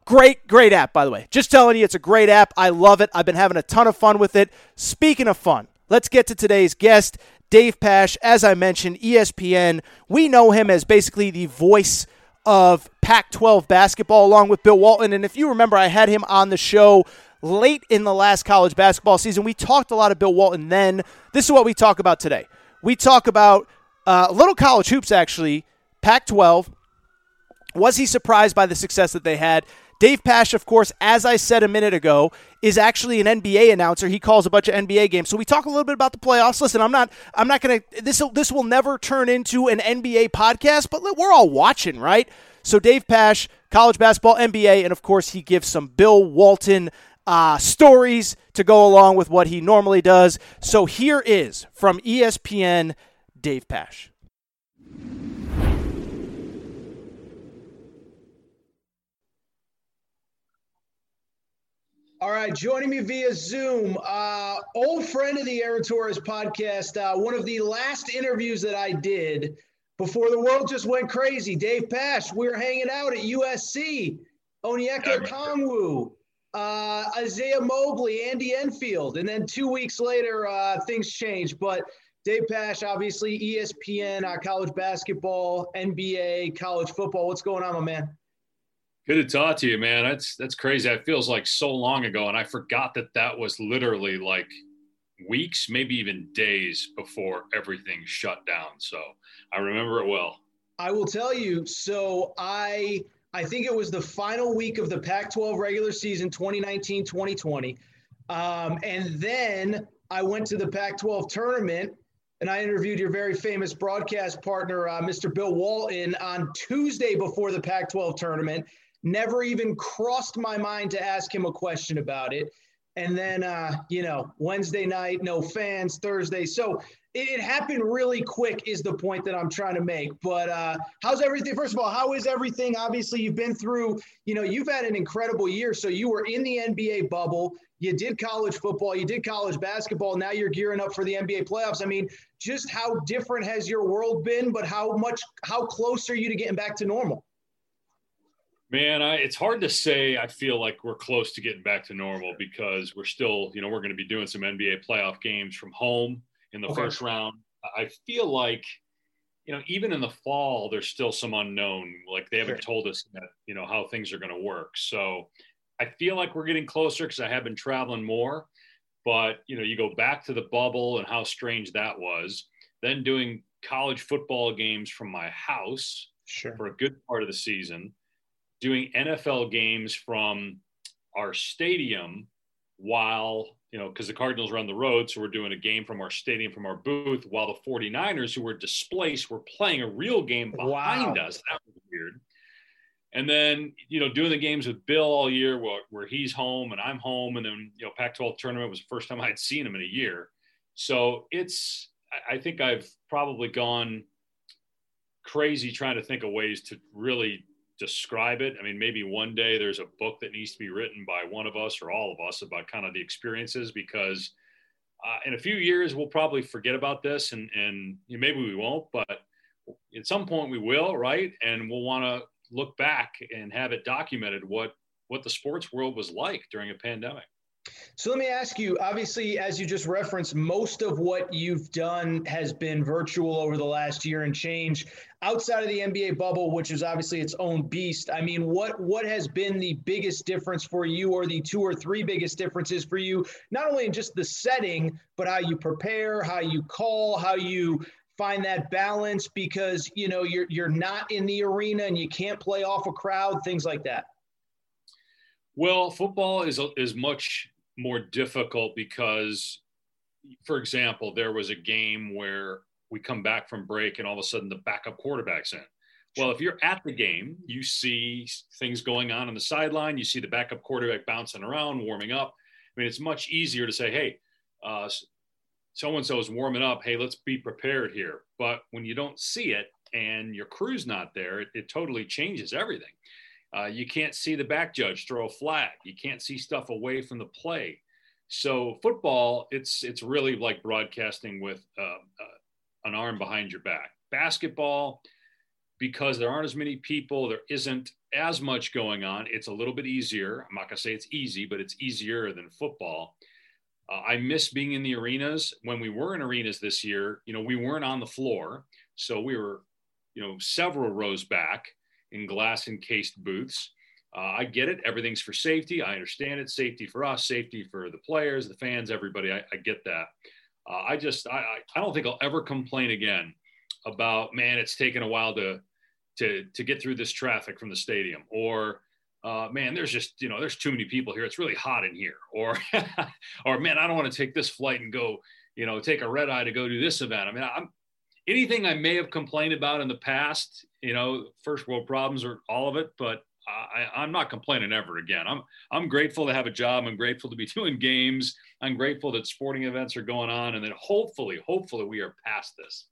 Great, great app, by the way. Just telling you, it's a great app. I love it. I've been having a ton of fun with it. Speaking of fun, let's get to today's guest, Dave Pasch. As I mentioned, ESPN. We know him as basically the voice of Pac 12 basketball along with Bill Walton. And if you remember, I had him on the show late in the last college basketball season. We talked a lot of Bill Walton then. This is what we talk about today. We talk about uh, little college hoops, actually, Pac 12. Was he surprised by the success that they had? Dave Pasch, of course, as I said a minute ago, is actually an NBA announcer. He calls a bunch of NBA games. So we talk a little bit about the playoffs. Listen, I'm not I'm not going to this this will never turn into an NBA podcast, but we're all watching, right? So Dave Pasch, college basketball, NBA, and of course he gives some Bill Walton uh, stories to go along with what he normally does. So here is from ESPN, Dave Pasch. All right, joining me via Zoom, uh, old friend of the Aaron Torres podcast, uh, one of the last interviews that I did before the world just went crazy. Dave Pasch, we were hanging out at USC. Onyeka Okongwu, uh, Isaiah Mobley, Andy Enfield, and then two weeks later, uh, things changed. But Dave Pasch, obviously ESPN, uh, college basketball, NBA, college football. What's going on, my man? Good to talk to you, man. That's that's crazy. It feels like so long ago, and I forgot that that was literally like weeks, maybe even days before everything shut down. So I remember it well. I will tell you. So I I think it was the final week of the Pac-12 regular season, 2019-2020, um, and then I went to the Pac-12 tournament. And I interviewed your very famous broadcast partner, uh, Mr. Bill Walton, on Tuesday before the Pac 12 tournament Never even crossed my mind to ask him a question about it. And then, uh, you know, Wednesday night, no fans, Thursday. So it, it, happened really quick, is the point that I'm trying to make. But uh, how's everything? First of all, how is everything? Obviously, you've been through, you know, you've had an incredible year. So you were in the NBA bubble. You did college football, you did college basketball. Now you're gearing up for the NBA playoffs. I mean, just how different has your world been, but how much, how close are you to getting back to normal? Man, I, it's hard to say. I feel like we're close to getting back to normal because we're still, you know, we're going to be doing some NBA playoff games from home in the okay. first round. I feel like, you know, even in the fall, there's still some unknown. Like they haven't sure. told us that, you know, how things are going to work. So I feel like we're getting closer because I have been traveling more. But, you know, you go back to the bubble and how strange that was, then doing college football games from my house sure. for a good part of the season doing NFL games from our stadium while, you know, because the Cardinals are on the road. So we're doing a game from our stadium, from our booth, while the 49ers, who were displaced, were playing a real game behind wow. us. That was weird. And then, you know, doing the games with Bill all year where, where he's home and I'm home. And then, you know, Pac 12 tournament was the first time I'd seen him in a year. So it's, I think I've probably gone crazy trying to think of ways to really describe it. I mean, maybe one day there's a book that needs to be written by one of us or all of us about kind of the experiences because uh, in a few years we'll probably forget about this and and maybe we won't, but at some point we will, right? And we'll want to look back and have it documented what what the sports world was like during a pandemic. So let me ask you obviously, as you just referenced, most of what you've done has been virtual over the last year and change. Outside of the NBA bubble, which is obviously its own beast, I mean, what, what has been the biggest difference for you, or the two or three biggest differences for you, not only in just the setting, but how you prepare, how you call, how you find that balance because you know you're you're not in the arena and you can't play off a crowd things like that well football is is much more difficult because, for example, there was a game where we come back from break and all of a sudden the backup quarterback's in. Well, if you're at the game, you see things going on on the sideline. You see the backup quarterback bouncing around, warming up. I mean, it's much easier to say, hey, uh, so and so is warming up. Hey, let's be prepared here. But when you don't see it and your crew's not there, it, it totally changes everything. Uh, you can't see the back judge throw a flag. You can't see stuff away from the play. So football, it's it's really like broadcasting with uh, uh, an arm behind your back. Basketball, because there aren't as many people, there isn't as much going on. It's a little bit easier. I'm not gonna say it's easy, but it's easier than football. Uh, I miss being in the arenas. When we were in arenas this year, you know, we weren't on the floor, so we were, you know, several rows back in glass encased booths. Uh, I get it. Everything's for safety. I understand it. Safety for us, safety for the players, the fans, everybody. I, I get that. Uh, I just, I, I don't think I'll ever complain again about, man, it's taken a while to, to, to get through this traffic from the stadium or, uh, man, there's just, you know, there's too many people here. It's really hot in here. Or, *laughs* or man, I don't want to take this flight and go, you know, take a red eye to go do this event. I mean, I'm, anything I may have complained about in the past, you know, first world problems or all of it, but I, am not complaining ever again. I'm I'm grateful to have a job. I'm grateful to be *laughs* doing games. I'm grateful that sporting events are going on, and that hopefully, hopefully, we are past this.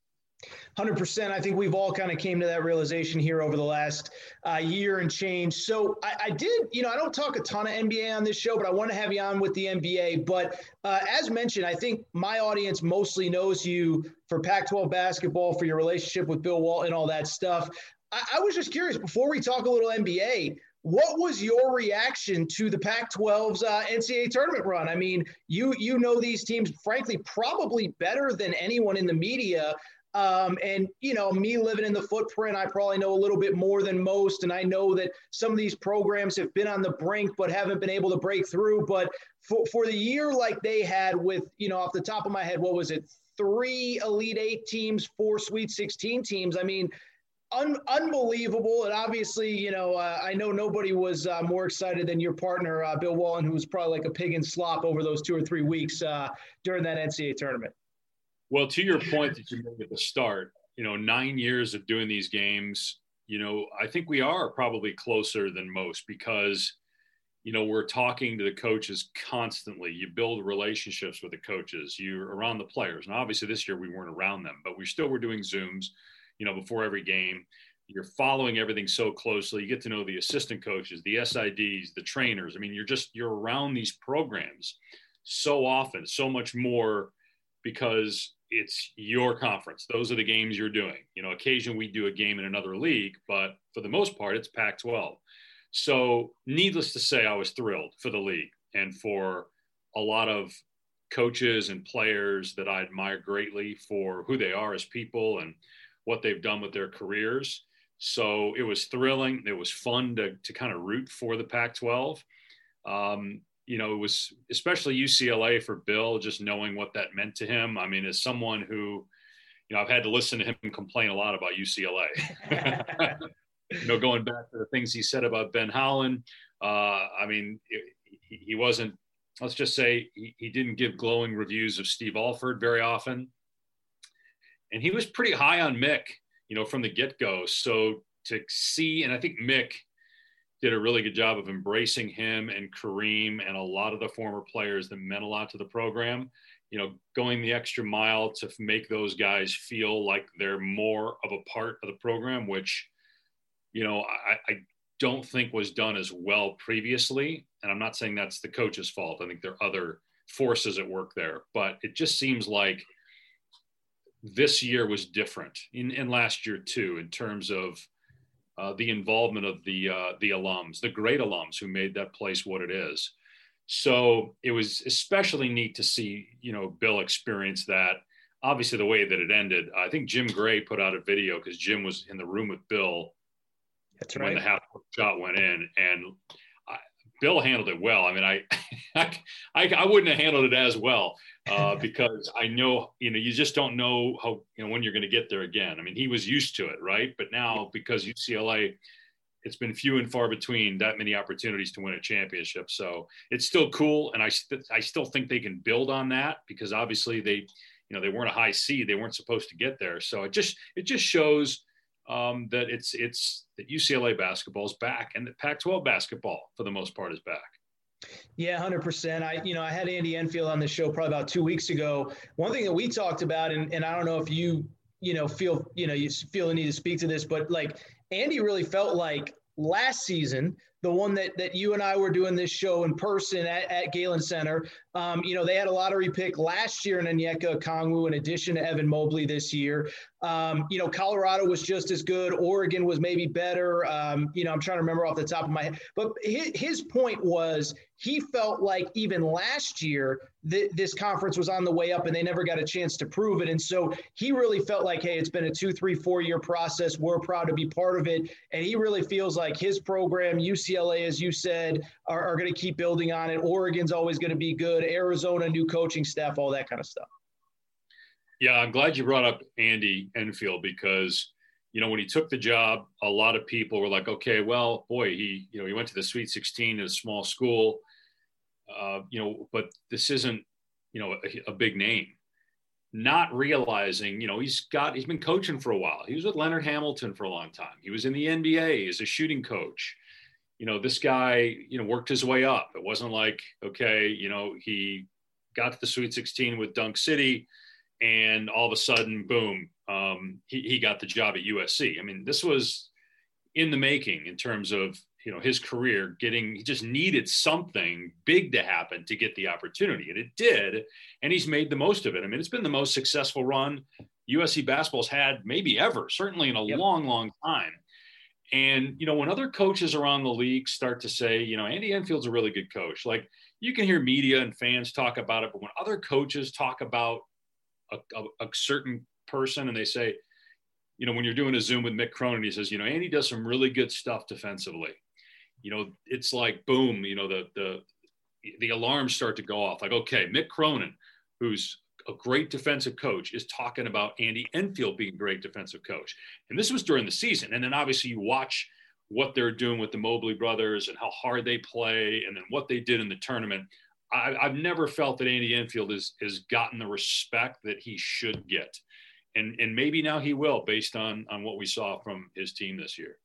100%. I think we've all kind of came to that realization here over the last uh, year and change. So I, I, did, you know, I don't talk a ton of NBA on this show, but I want to have you on with the NBA. But uh, as mentioned, I think my audience mostly knows you for Pac 12 basketball, for your relationship with Bill Walton, all that stuff. I, I was just curious before we talk a little NBA, what was your reaction to the Pac-12's uh, NCAA tournament run? I mean, you you know these teams, frankly, probably better than anyone in the media. Um, and you know, me living in the footprint, I probably know a little bit more than most. And I know that some of these programs have been on the brink but haven't been able to break through. But for, for the year like they had with, you know, off the top of my head, what was it? Three Elite Eight teams, four Sweet 16 teams. I mean, un- unbelievable. And obviously, you know, uh, I know nobody was uh, more excited than your partner, uh, Bill Walton, who was probably like a pig in slop over those two or three weeks uh, during that NCAA tournament. Well, to your point that you made at the start, you know, nine years of doing these games, you know, I think we are probably closer than most because, you know, we're talking to the coaches constantly. You build relationships with the coaches. You're around the players, and obviously this year we weren't around them, but we still were doing Zooms, you know, before every game. You're following everything so closely. You get to know the assistant coaches, the SIDs, the trainers. I mean, you're just you're around these programs so often, so much more because it's your conference. Those are the games you're doing. You know, occasionally we do a game in another league, but for the most part, it's Pac 12. So, needless to say, I was thrilled for the league and for a lot of coaches and players that I admire greatly for who they are as people and what they've done with their careers. So, it was thrilling. It was fun to, to kind of root for the Pac 12. Um, you know, it was especially UCLA for Bill, just knowing what that meant to him. I mean, as someone who, you know, I've had to listen to him complain a lot about UCLA. *laughs* *laughs* you know, going back to the things he said about Ben Howland, uh, I mean, it, he wasn't, let's just say, he, he didn't give glowing reviews of Steve Alford very often. And he was pretty high on Mick, you know, from the get go. So to see, and I think Mick, did a really good job of embracing him and Kareem and a lot of the former players that meant a lot to the program. You know, going the extra mile to make those guys feel like they're more of a part of the program, which, you know, I, I don't think was done as well previously. And I'm not saying that's the coach's fault. I think there are other forces at work there, but it just seems like this year was different in, in last year too, in terms of uh, the involvement of the uh, the alums, the great alums who made that place what it is. So it was especially neat to see, you know, Bill experience that. Obviously, the way that it ended, I think Jim Gray put out a video because Jim was in the room with Bill That's right. when the half shot went in, and I, Bill handled it well. I mean, I, *laughs* I, I wouldn't have handled it as well uh, *laughs* because I know, you know, you just don't know how, you know, when you're going to get there again. I mean, he was used to it, right? But now because UCLA, it's been few and far between that many opportunities to win a championship. So it's still cool, and I, st- I still think they can build on that because obviously they, you know, they weren't a high seed, they weren't supposed to get there. So it just it just shows um, that it's it's that UCLA basketball is back, and that Pac-12 basketball for the most part is back. Yeah, hundred percent. I, you know, I had Andy Enfield on the show probably about two weeks ago. One thing that we talked about, and, and I don't know if you, you know, feel, you know, you feel the need to speak to this, but like Andy really felt like last season, the one that that you and I were doing this show in person at, at Galen Center. Um, you know, they had a lottery pick last year in Onyeka Okongwu in addition to Evan Mobley this year. Um, you know, Colorado was just as good. Oregon was maybe better. Um, you know, I'm trying to remember off the top of my head. But his, his point was he felt like even last year th- this conference was on the way up and they never got a chance to prove it. And so he really felt like, hey, it's been a two, three, four year process. We're proud to be part of it. And he really feels like his program, UCLA, as you said, are, are going to keep building on it. Oregon's always going to be good. Arizona, new coaching staff, all that kind of stuff. Yeah, I'm glad you brought up Andy Enfield because you know when he took the job, a lot of people were like, "Okay, well, boy, he you know he went to the Sweet 16 at a small school, uh, you know, but this isn't you know a, a big name." Not realizing, you know, he's got he's been coaching for a while. He was with Leonard Hamilton for a long time. He was in the NBA as a shooting coach. You know, this guy, you know, worked his way up. It wasn't like, okay, you know, he got to the Sweet 16 with Dunk City and all of a sudden, boom, um, he, he got the job at USC. I mean, this was in the making in terms of you know his career getting he just needed something big to happen to get the opportunity and it did and he's made the most of it i mean it's been the most successful run usc basketball's had maybe ever certainly in a Yep. long long time and you know when other coaches around the league start to say you know andy enfield's a really good coach like you can hear media and fans talk about it but when other coaches talk about a, a, a certain person and they say you know when you're doing a zoom with mick cronin he says you know andy does some really good stuff defensively. You know it's like boom you know the the the alarms start to go off. Like okay mick cronin who's a great defensive coach is talking about andy enfield being a great defensive coach. And this was during the season. And then obviously you watch what they're doing with the mobley brothers and how hard they play and then what they did in the tournament I, i've never felt that andy enfield has has gotten the respect that he should get and and maybe now he will based on on what we saw from his team this year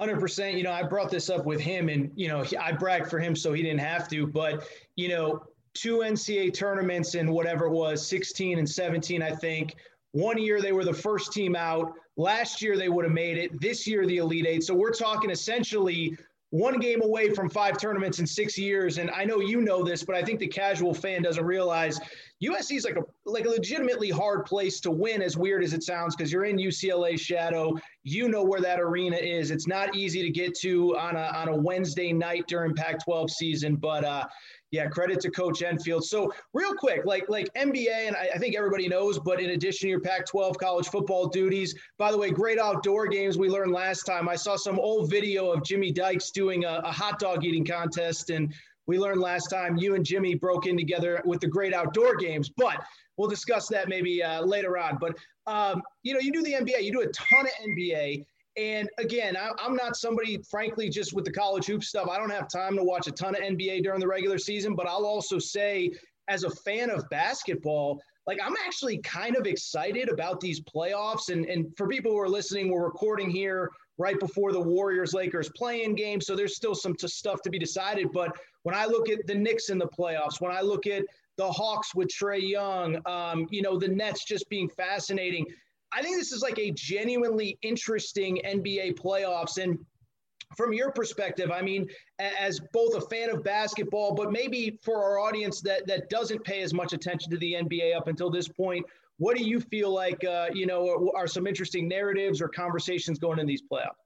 Hundred percent. You know, I brought this up with him, and you know, I bragged for him, so he didn't have to. But you know, two NCAA tournaments in whatever it was, sixteen and seventeen, I think. One year they were the first team out. Last year they would have made it. This year the Elite Eight. So we're talking essentially one game away from five tournaments in six years. And I know you know this, but I think the casual fan doesn't realize USC is like a like a legitimately hard place to win, as weird as it sounds, because you're in UCLA shadow. You know where that arena is. It's not easy to get to on a on a Wednesday night during Pac-12 season, but uh, yeah, credit to Coach Enfield. So real quick, like like NBA, and I, I think everybody knows, but in addition to your Pac-12 college football duties, by the way, great outdoor games we learned last time. I saw some old video of Jimmy Dykes doing a, a hot dog eating contest, and we learned last time you and Jimmy broke in together with the great outdoor games, but we'll discuss that maybe uh, later on. But um, you know, you do the NBA, you do a ton of NBA. And again, I, I'm not somebody, frankly, just with the college hoop stuff. I don't have time to watch a ton of NBA during the regular season. But I'll also say, as a fan of basketball, like I'm actually kind of excited about these playoffs. And and for people who are listening, we're recording here right before the Warriors Lakers playing game, so there's still some t- stuff to be decided. But when I look at the Knicks in the playoffs, when I look at the Hawks with Trae Young, um, you know, the Nets just being fascinating. I think this is like a genuinely interesting NBA playoffs. And from your perspective, I mean, as both a fan of basketball, but maybe for our audience that that doesn't pay as much attention to the NBA up until this point, What do you feel like, uh, you know, are some interesting narratives or conversations going in these playoffs?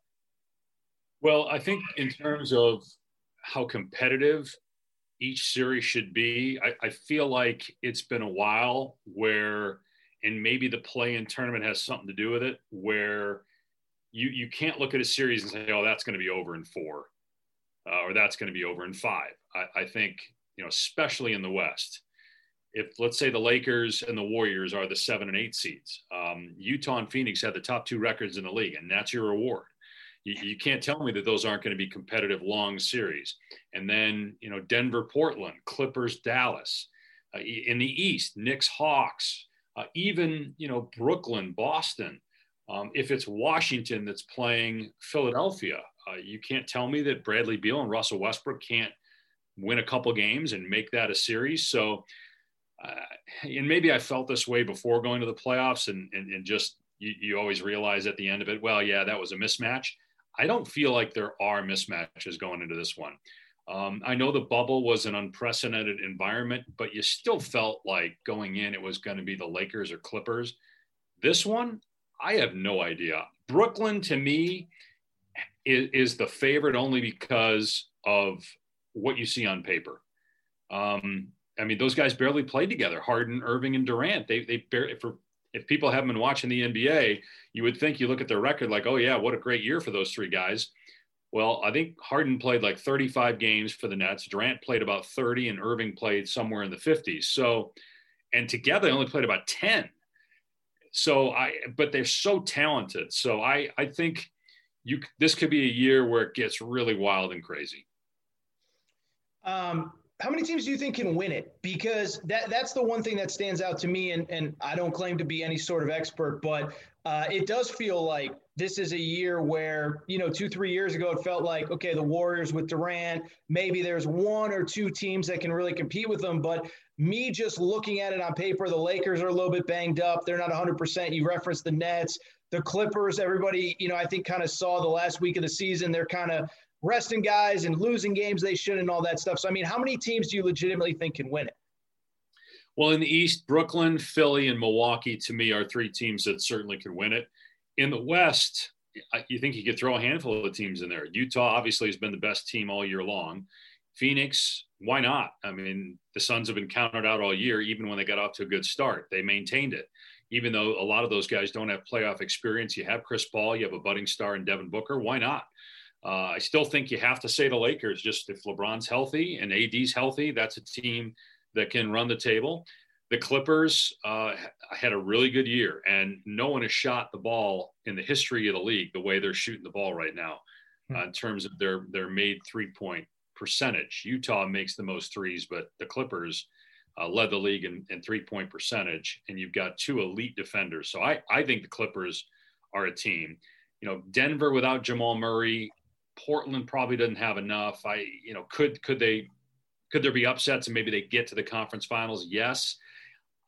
Well, I think in terms of how competitive each series should be, I, I feel like it's been a while where, and maybe the play in tournament has something to do with it, where you you can't look at a series and say, oh, that's going to be over in four, uh, or that's going to be over in five. I, I think you know, especially in the West, if let's say the Lakers and the Warriors are the seven and eight seeds, um, Utah and Phoenix have the top two records in the league, and that's your reward. You, you can't tell me that those aren't going to be competitive long series. And then, you know, Denver, Portland, Clippers, Dallas. Uh, in the East, Knicks, Hawks, uh, even, you know, Brooklyn, Boston. Um, if it's Washington that's playing Philadelphia, uh, you can't tell me that Bradley Beal and Russell Westbrook can't win a couple games and make that a series. So, uh, and maybe I felt this way before going to the playoffs, and and, and just you, you, always realize at the end of it, well, yeah, that was a mismatch. I don't feel like there are mismatches going into this one. Um, I know the bubble was an unprecedented environment, but you still felt like going in it was going to be the Lakers or Clippers. This one, I have no idea. Brooklyn to me is, is the favorite only because of what you see on paper. Um, I mean, those guys barely played together. Harden, Irving, and Durant. They they barely for if people haven't been watching the NBA, you would think you look at their record like, oh yeah, what a great year for those three guys. Well, I think Harden played like 35 games for the Nets. Durant played about 30, and Irving played somewhere in the 50s. So, and together they only played about 10. So I, but they're so talented. So I, I think you this could be a year where it gets really wild and crazy. Um, how many teams do you think can win it? Because that that's the one thing that stands out to me, and and I don't claim to be any sort of expert, but uh, it does feel like this is a year where you know two three years ago it felt like okay the Warriors with Durant maybe there's one or two teams that can really compete with them, but me just looking at it on paper, the Lakers are a little bit banged up. They're not 100%. You referenced the Nets, the Clippers. Everybody, you know, I think kind of saw the last week of the season. They're kind of resting guys and losing games they should and all that stuff. So, I mean, how many teams do you legitimately think can win it? Well, in the East, Brooklyn, Philly, and Milwaukee to me are three teams that certainly could win it. In the West, you think you could throw a handful of teams in there. Utah obviously has been the best team all year long. Phoenix, why not? I mean, the Suns have been counted out all year, even when they got off to a good start. They maintained it. Even though a lot of those guys don't have playoff experience, you have Chris Paul, you have a budding star in Devin Booker. Why not? Uh, I still think you have to say the Lakers. Just if LeBron's healthy and AD's healthy, that's a team that can run the table. The Clippers uh, had a really good year, and no one has shot the ball in the history of the league the way they're shooting the ball right now, hmm. uh, in terms of their their made three point percentage. Utah makes the most threes, but the Clippers uh, led the league in, in three point percentage, and you've got two elite defenders. So I I think the Clippers are a team. You know, Denver without Jamal Murray Portland probably doesn't have enough. I, you know, could could they could there be upsets and maybe they get to the conference finals? Yes.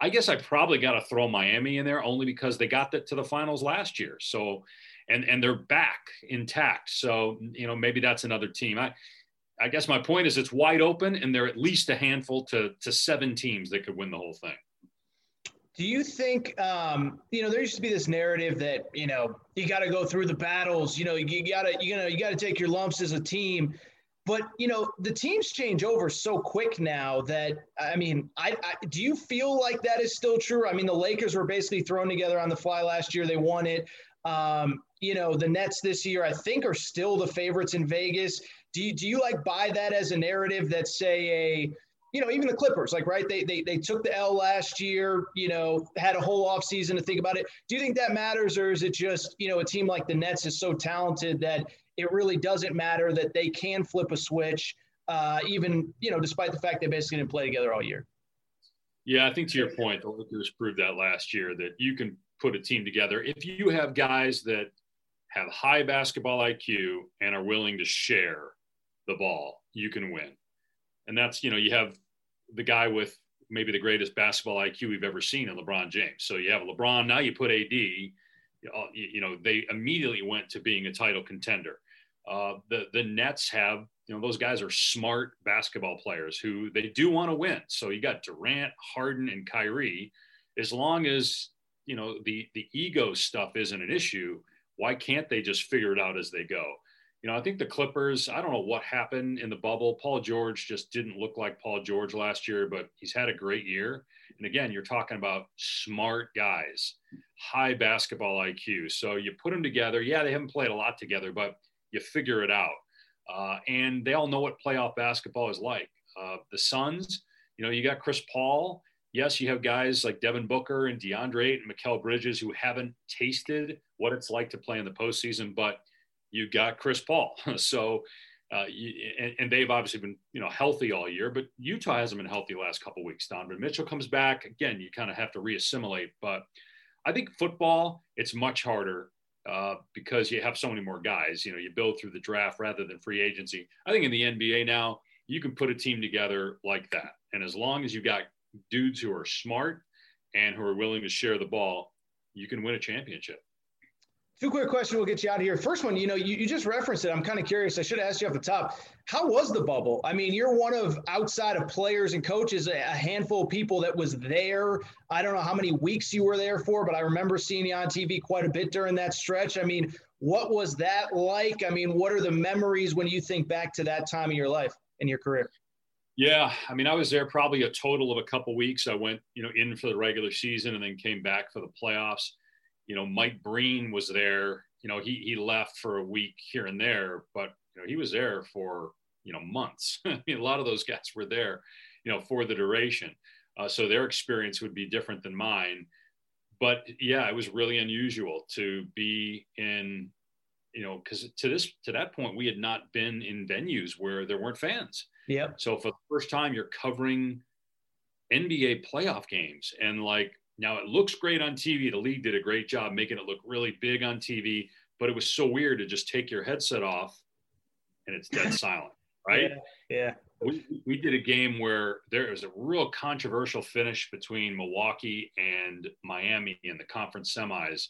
I guess I probably got to throw Miami in there only because they got that to the finals last year. So, and and they're back intact. So you know maybe that's another team. I I guess my point is it's wide open and there are at least a handful to to seven teams that could win the whole thing. Do you think, um, you know, there used to be this narrative that you know you got to go through the battles. You know, you got to, you know, you got to take your lumps as a team. But you know, the teams change over so quick now that I mean, I, I do you feel like that is still true? I mean, the Lakers were basically thrown together on the fly last year. They won it. Um, you know, the Nets this year, I think, are still the favorites in Vegas. Do you, do you like buy that as a narrative that say a you know, even the Clippers, like, right, they, they, they took the L last year, you know, had a whole off season to think about it. Do you think that matters, or is it just, you know, a team like the Nets is so talented that it really doesn't matter that they can flip a switch, uh, even, you know, despite the fact they basically didn't play together all year? Yeah, I think to your point, the Lakers proved that last year that you can put a team together if you have guys that have high basketball IQ and are willing to share the ball, you can win. And that's, you know, you have the guy with maybe the greatest basketball IQ we've ever seen in LeBron James. So you have LeBron, now you put AD, you know, they immediately went to being a title contender. Uh, the, the Nets have, you know, those guys are smart basketball players who they do want to win. So you got Durant, Harden, and Kyrie. As long as you know the the ego stuff isn't an issue, why can't they just figure it out as they go? You know, I think the Clippers, I don't know what happened in the bubble. Paul George just didn't look like Paul George last year, but he's had a great year. And again, you're talking about smart guys, high basketball IQ. So you put them together. Yeah, they haven't played a lot together, but you figure it out. Uh, and they all know what playoff basketball is like. Uh, the Suns, you know, you got Chris Paul. Yes, you have guys like Devin Booker and DeAndre and Mikal Bridges who haven't tasted what it's like to play in the postseason, but you got Chris Paul. *laughs* so, uh, and, and, they've obviously been, you know, healthy all year, but Utah hasn't been healthy the last couple weeks. Donovan Mitchell comes back again. You kind of have to reassimilate, but I think football it's much harder uh, because you have so many more guys. You know, you build through the draft rather than free agency. I think in the NBA now, you can put a team together like that. And as long as you've got dudes who are smart and who are willing to share the ball, you can win a championship. Two quick questions. We'll get you out of here. First one, you know, you, you just referenced it. I'm kind of curious. I should have asked you off the top. How was the bubble? I mean, you're one of outside of players and coaches, a handful of people that was there. I don't know how many weeks you were there for, but I remember seeing you on TV quite a bit during that stretch. I mean, what was that like? I mean, what are the memories when you think back to that time of your life and your career? Yeah, I mean, I was there probably a total of a couple weeks. I went, you know, in for the regular season and then came back for the playoffs you know, Mike Breen was there. You know, he he left for a week here and there, but you know, he was there for you know months. *laughs* I mean, a lot of those guys were there, you know, for the duration. Uh, so their experience would be different than mine. But yeah, it was really unusual to be in, you know, because to this to that point we had not been in venues where there weren't fans. Yeah. So for the first time, you're covering NBA playoff games, and like now it looks great on TV. The league did a great job making it look really big on TV, but it was so weird to just take your headset off and it's dead *laughs* silent, right? Yeah. yeah. We, we did a game where there was a real controversial finish between Milwaukee and Miami in the conference semis.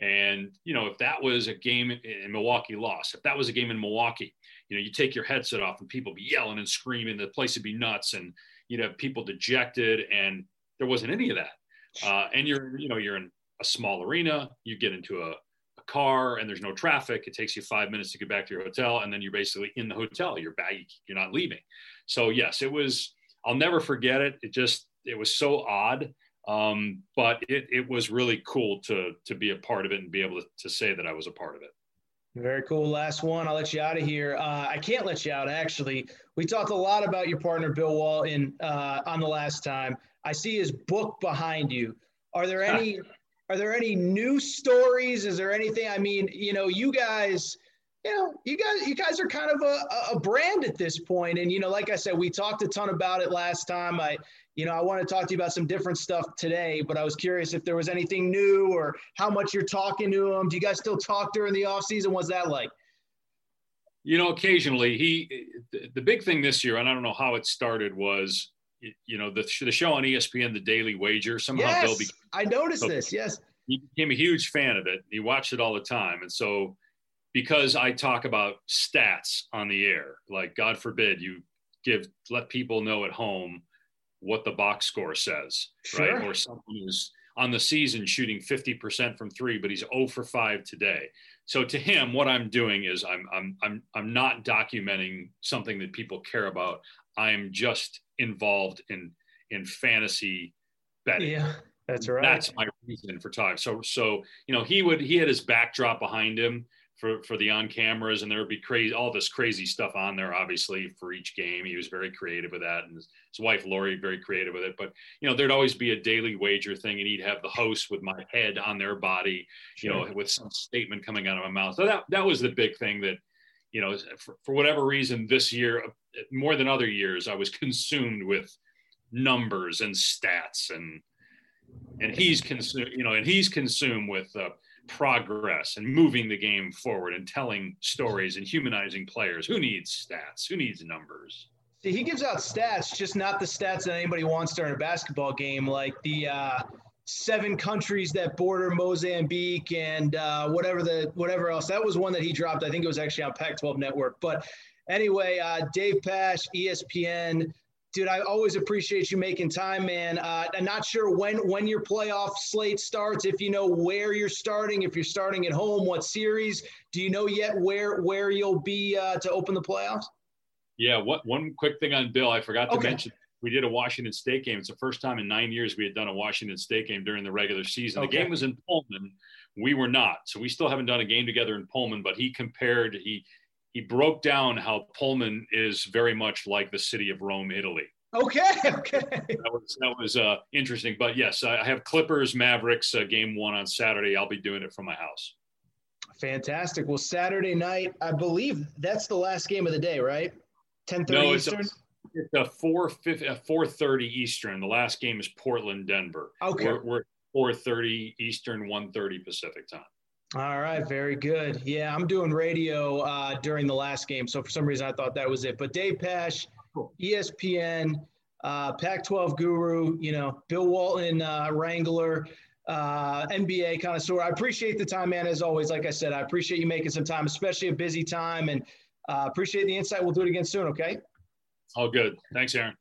And, you know, if that was a game in Milwaukee lost, if that was a game in Milwaukee, you know, you take your headset off and people be yelling and screaming, the place would be nuts and you'd have people dejected. And there wasn't any of that uh, and you're you know you're in a small arena you get into a, a, car and there's no traffic it takes you five minutes to get back to your hotel and then you're basically in the hotel you're back you're not leaving so yes it was i'll never forget it it just it was so odd um, but it, it was really cool to to be a part of it and be able to, to say that i was a part of it very cool. Last one. I'll let you out of here. Uh, I can't let you out. Actually, we talked a lot about your partner Bill Walton uh, on the last time. I see his book behind you. Are there any *laughs* are there any new stories? Is there anything? I mean, you know, you guys, you know, you guys you guys are kind of a, a brand at this point. And you know, like I said, we talked a ton about it last time. I you know, I want to talk to you about some different stuff today, but I was curious if there was anything new or how much you're talking to him. Do you guys still talk during the off season? What's that like? You know, occasionally he, the big thing this year, and I don't know how it started was you know, the, the show on ESPN, The Daily Wager. Somehow yes, Bill became, I noticed so this. Yes. He became a huge fan of it. He watched it all the time. And so, because I talk about stats on the air, like God forbid you give, let people know at home what the box score says, sure. right? Or someone who's on the season shooting 50% from three, but he's 0 for 5 today. So to him, what I'm doing is I'm I'm I'm I'm not documenting something that people care about. I'm just involved in in fantasy betting. Yeah, that's right. That's my reason for talking. So so you know he would he had his backdrop behind him for for the on cameras and there would be crazy all this crazy stuff on there obviously for each game he was very creative with that and his, his wife lori very creative with it but you know there'd always be a daily wager thing and he'd have the host with my head on their body you know with some statement coming out of my mouth so that that was the big thing that you know, for, for whatever reason, this year more than other years, I was consumed with numbers and stats, and and he's consumed, you know, and he's consumed with uh, progress and moving the game forward and telling stories and humanizing players. Who needs stats? Who needs numbers? See, he gives out stats, just not the stats that anybody wants during a basketball game, like the uh, seven countries that border Mozambique and uh, whatever the whatever else. That was one that he dropped. I think it was actually on Pac-12 Network. But anyway, uh, Dave Pasch, ESPN, dude, I always appreciate you making time, man. Uh, I'm not sure when when your playoff slate starts. If you know where you're starting, if you're starting at home, what series? Do you know yet where where you'll be uh, to open the playoffs? Yeah. What one quick thing on Bill? I forgot to Okay. mention. We did a Washington State game. It's the first time in nine years we had done a Washington State game during the regular season. Okay. The game was in Pullman. We were not. So we still haven't done a game together in Pullman, but he compared, he he broke down how Pullman is very much like the city of Rome, Italy. Okay, *laughs* okay. That was that was uh, interesting. But yes, I have Clippers Mavericks uh, game one on Saturday. I'll be doing it from my house. Fantastic. Well, Saturday night, I believe that's the last game of the day, right? 10:30 No, it's Eastern. It's a four fifty, four thirty Eastern. The last game is Portland Denver. Okay. We're, we're four thirty Eastern, one thirty Pacific time. All right, very good. Yeah, I'm doing radio uh, during the last game, so for some reason I thought that was it. But Dave Pasch, ESPN, uh, Pac-12 guru, you know, Bill Walton, uh, Wrangler, uh, NBA connoisseur. I appreciate the time, man. As always, like I said, I appreciate you making some time, especially a busy time, and uh, appreciate the insight. We'll do it again soon. Okay. All good. Thanks, Aaron.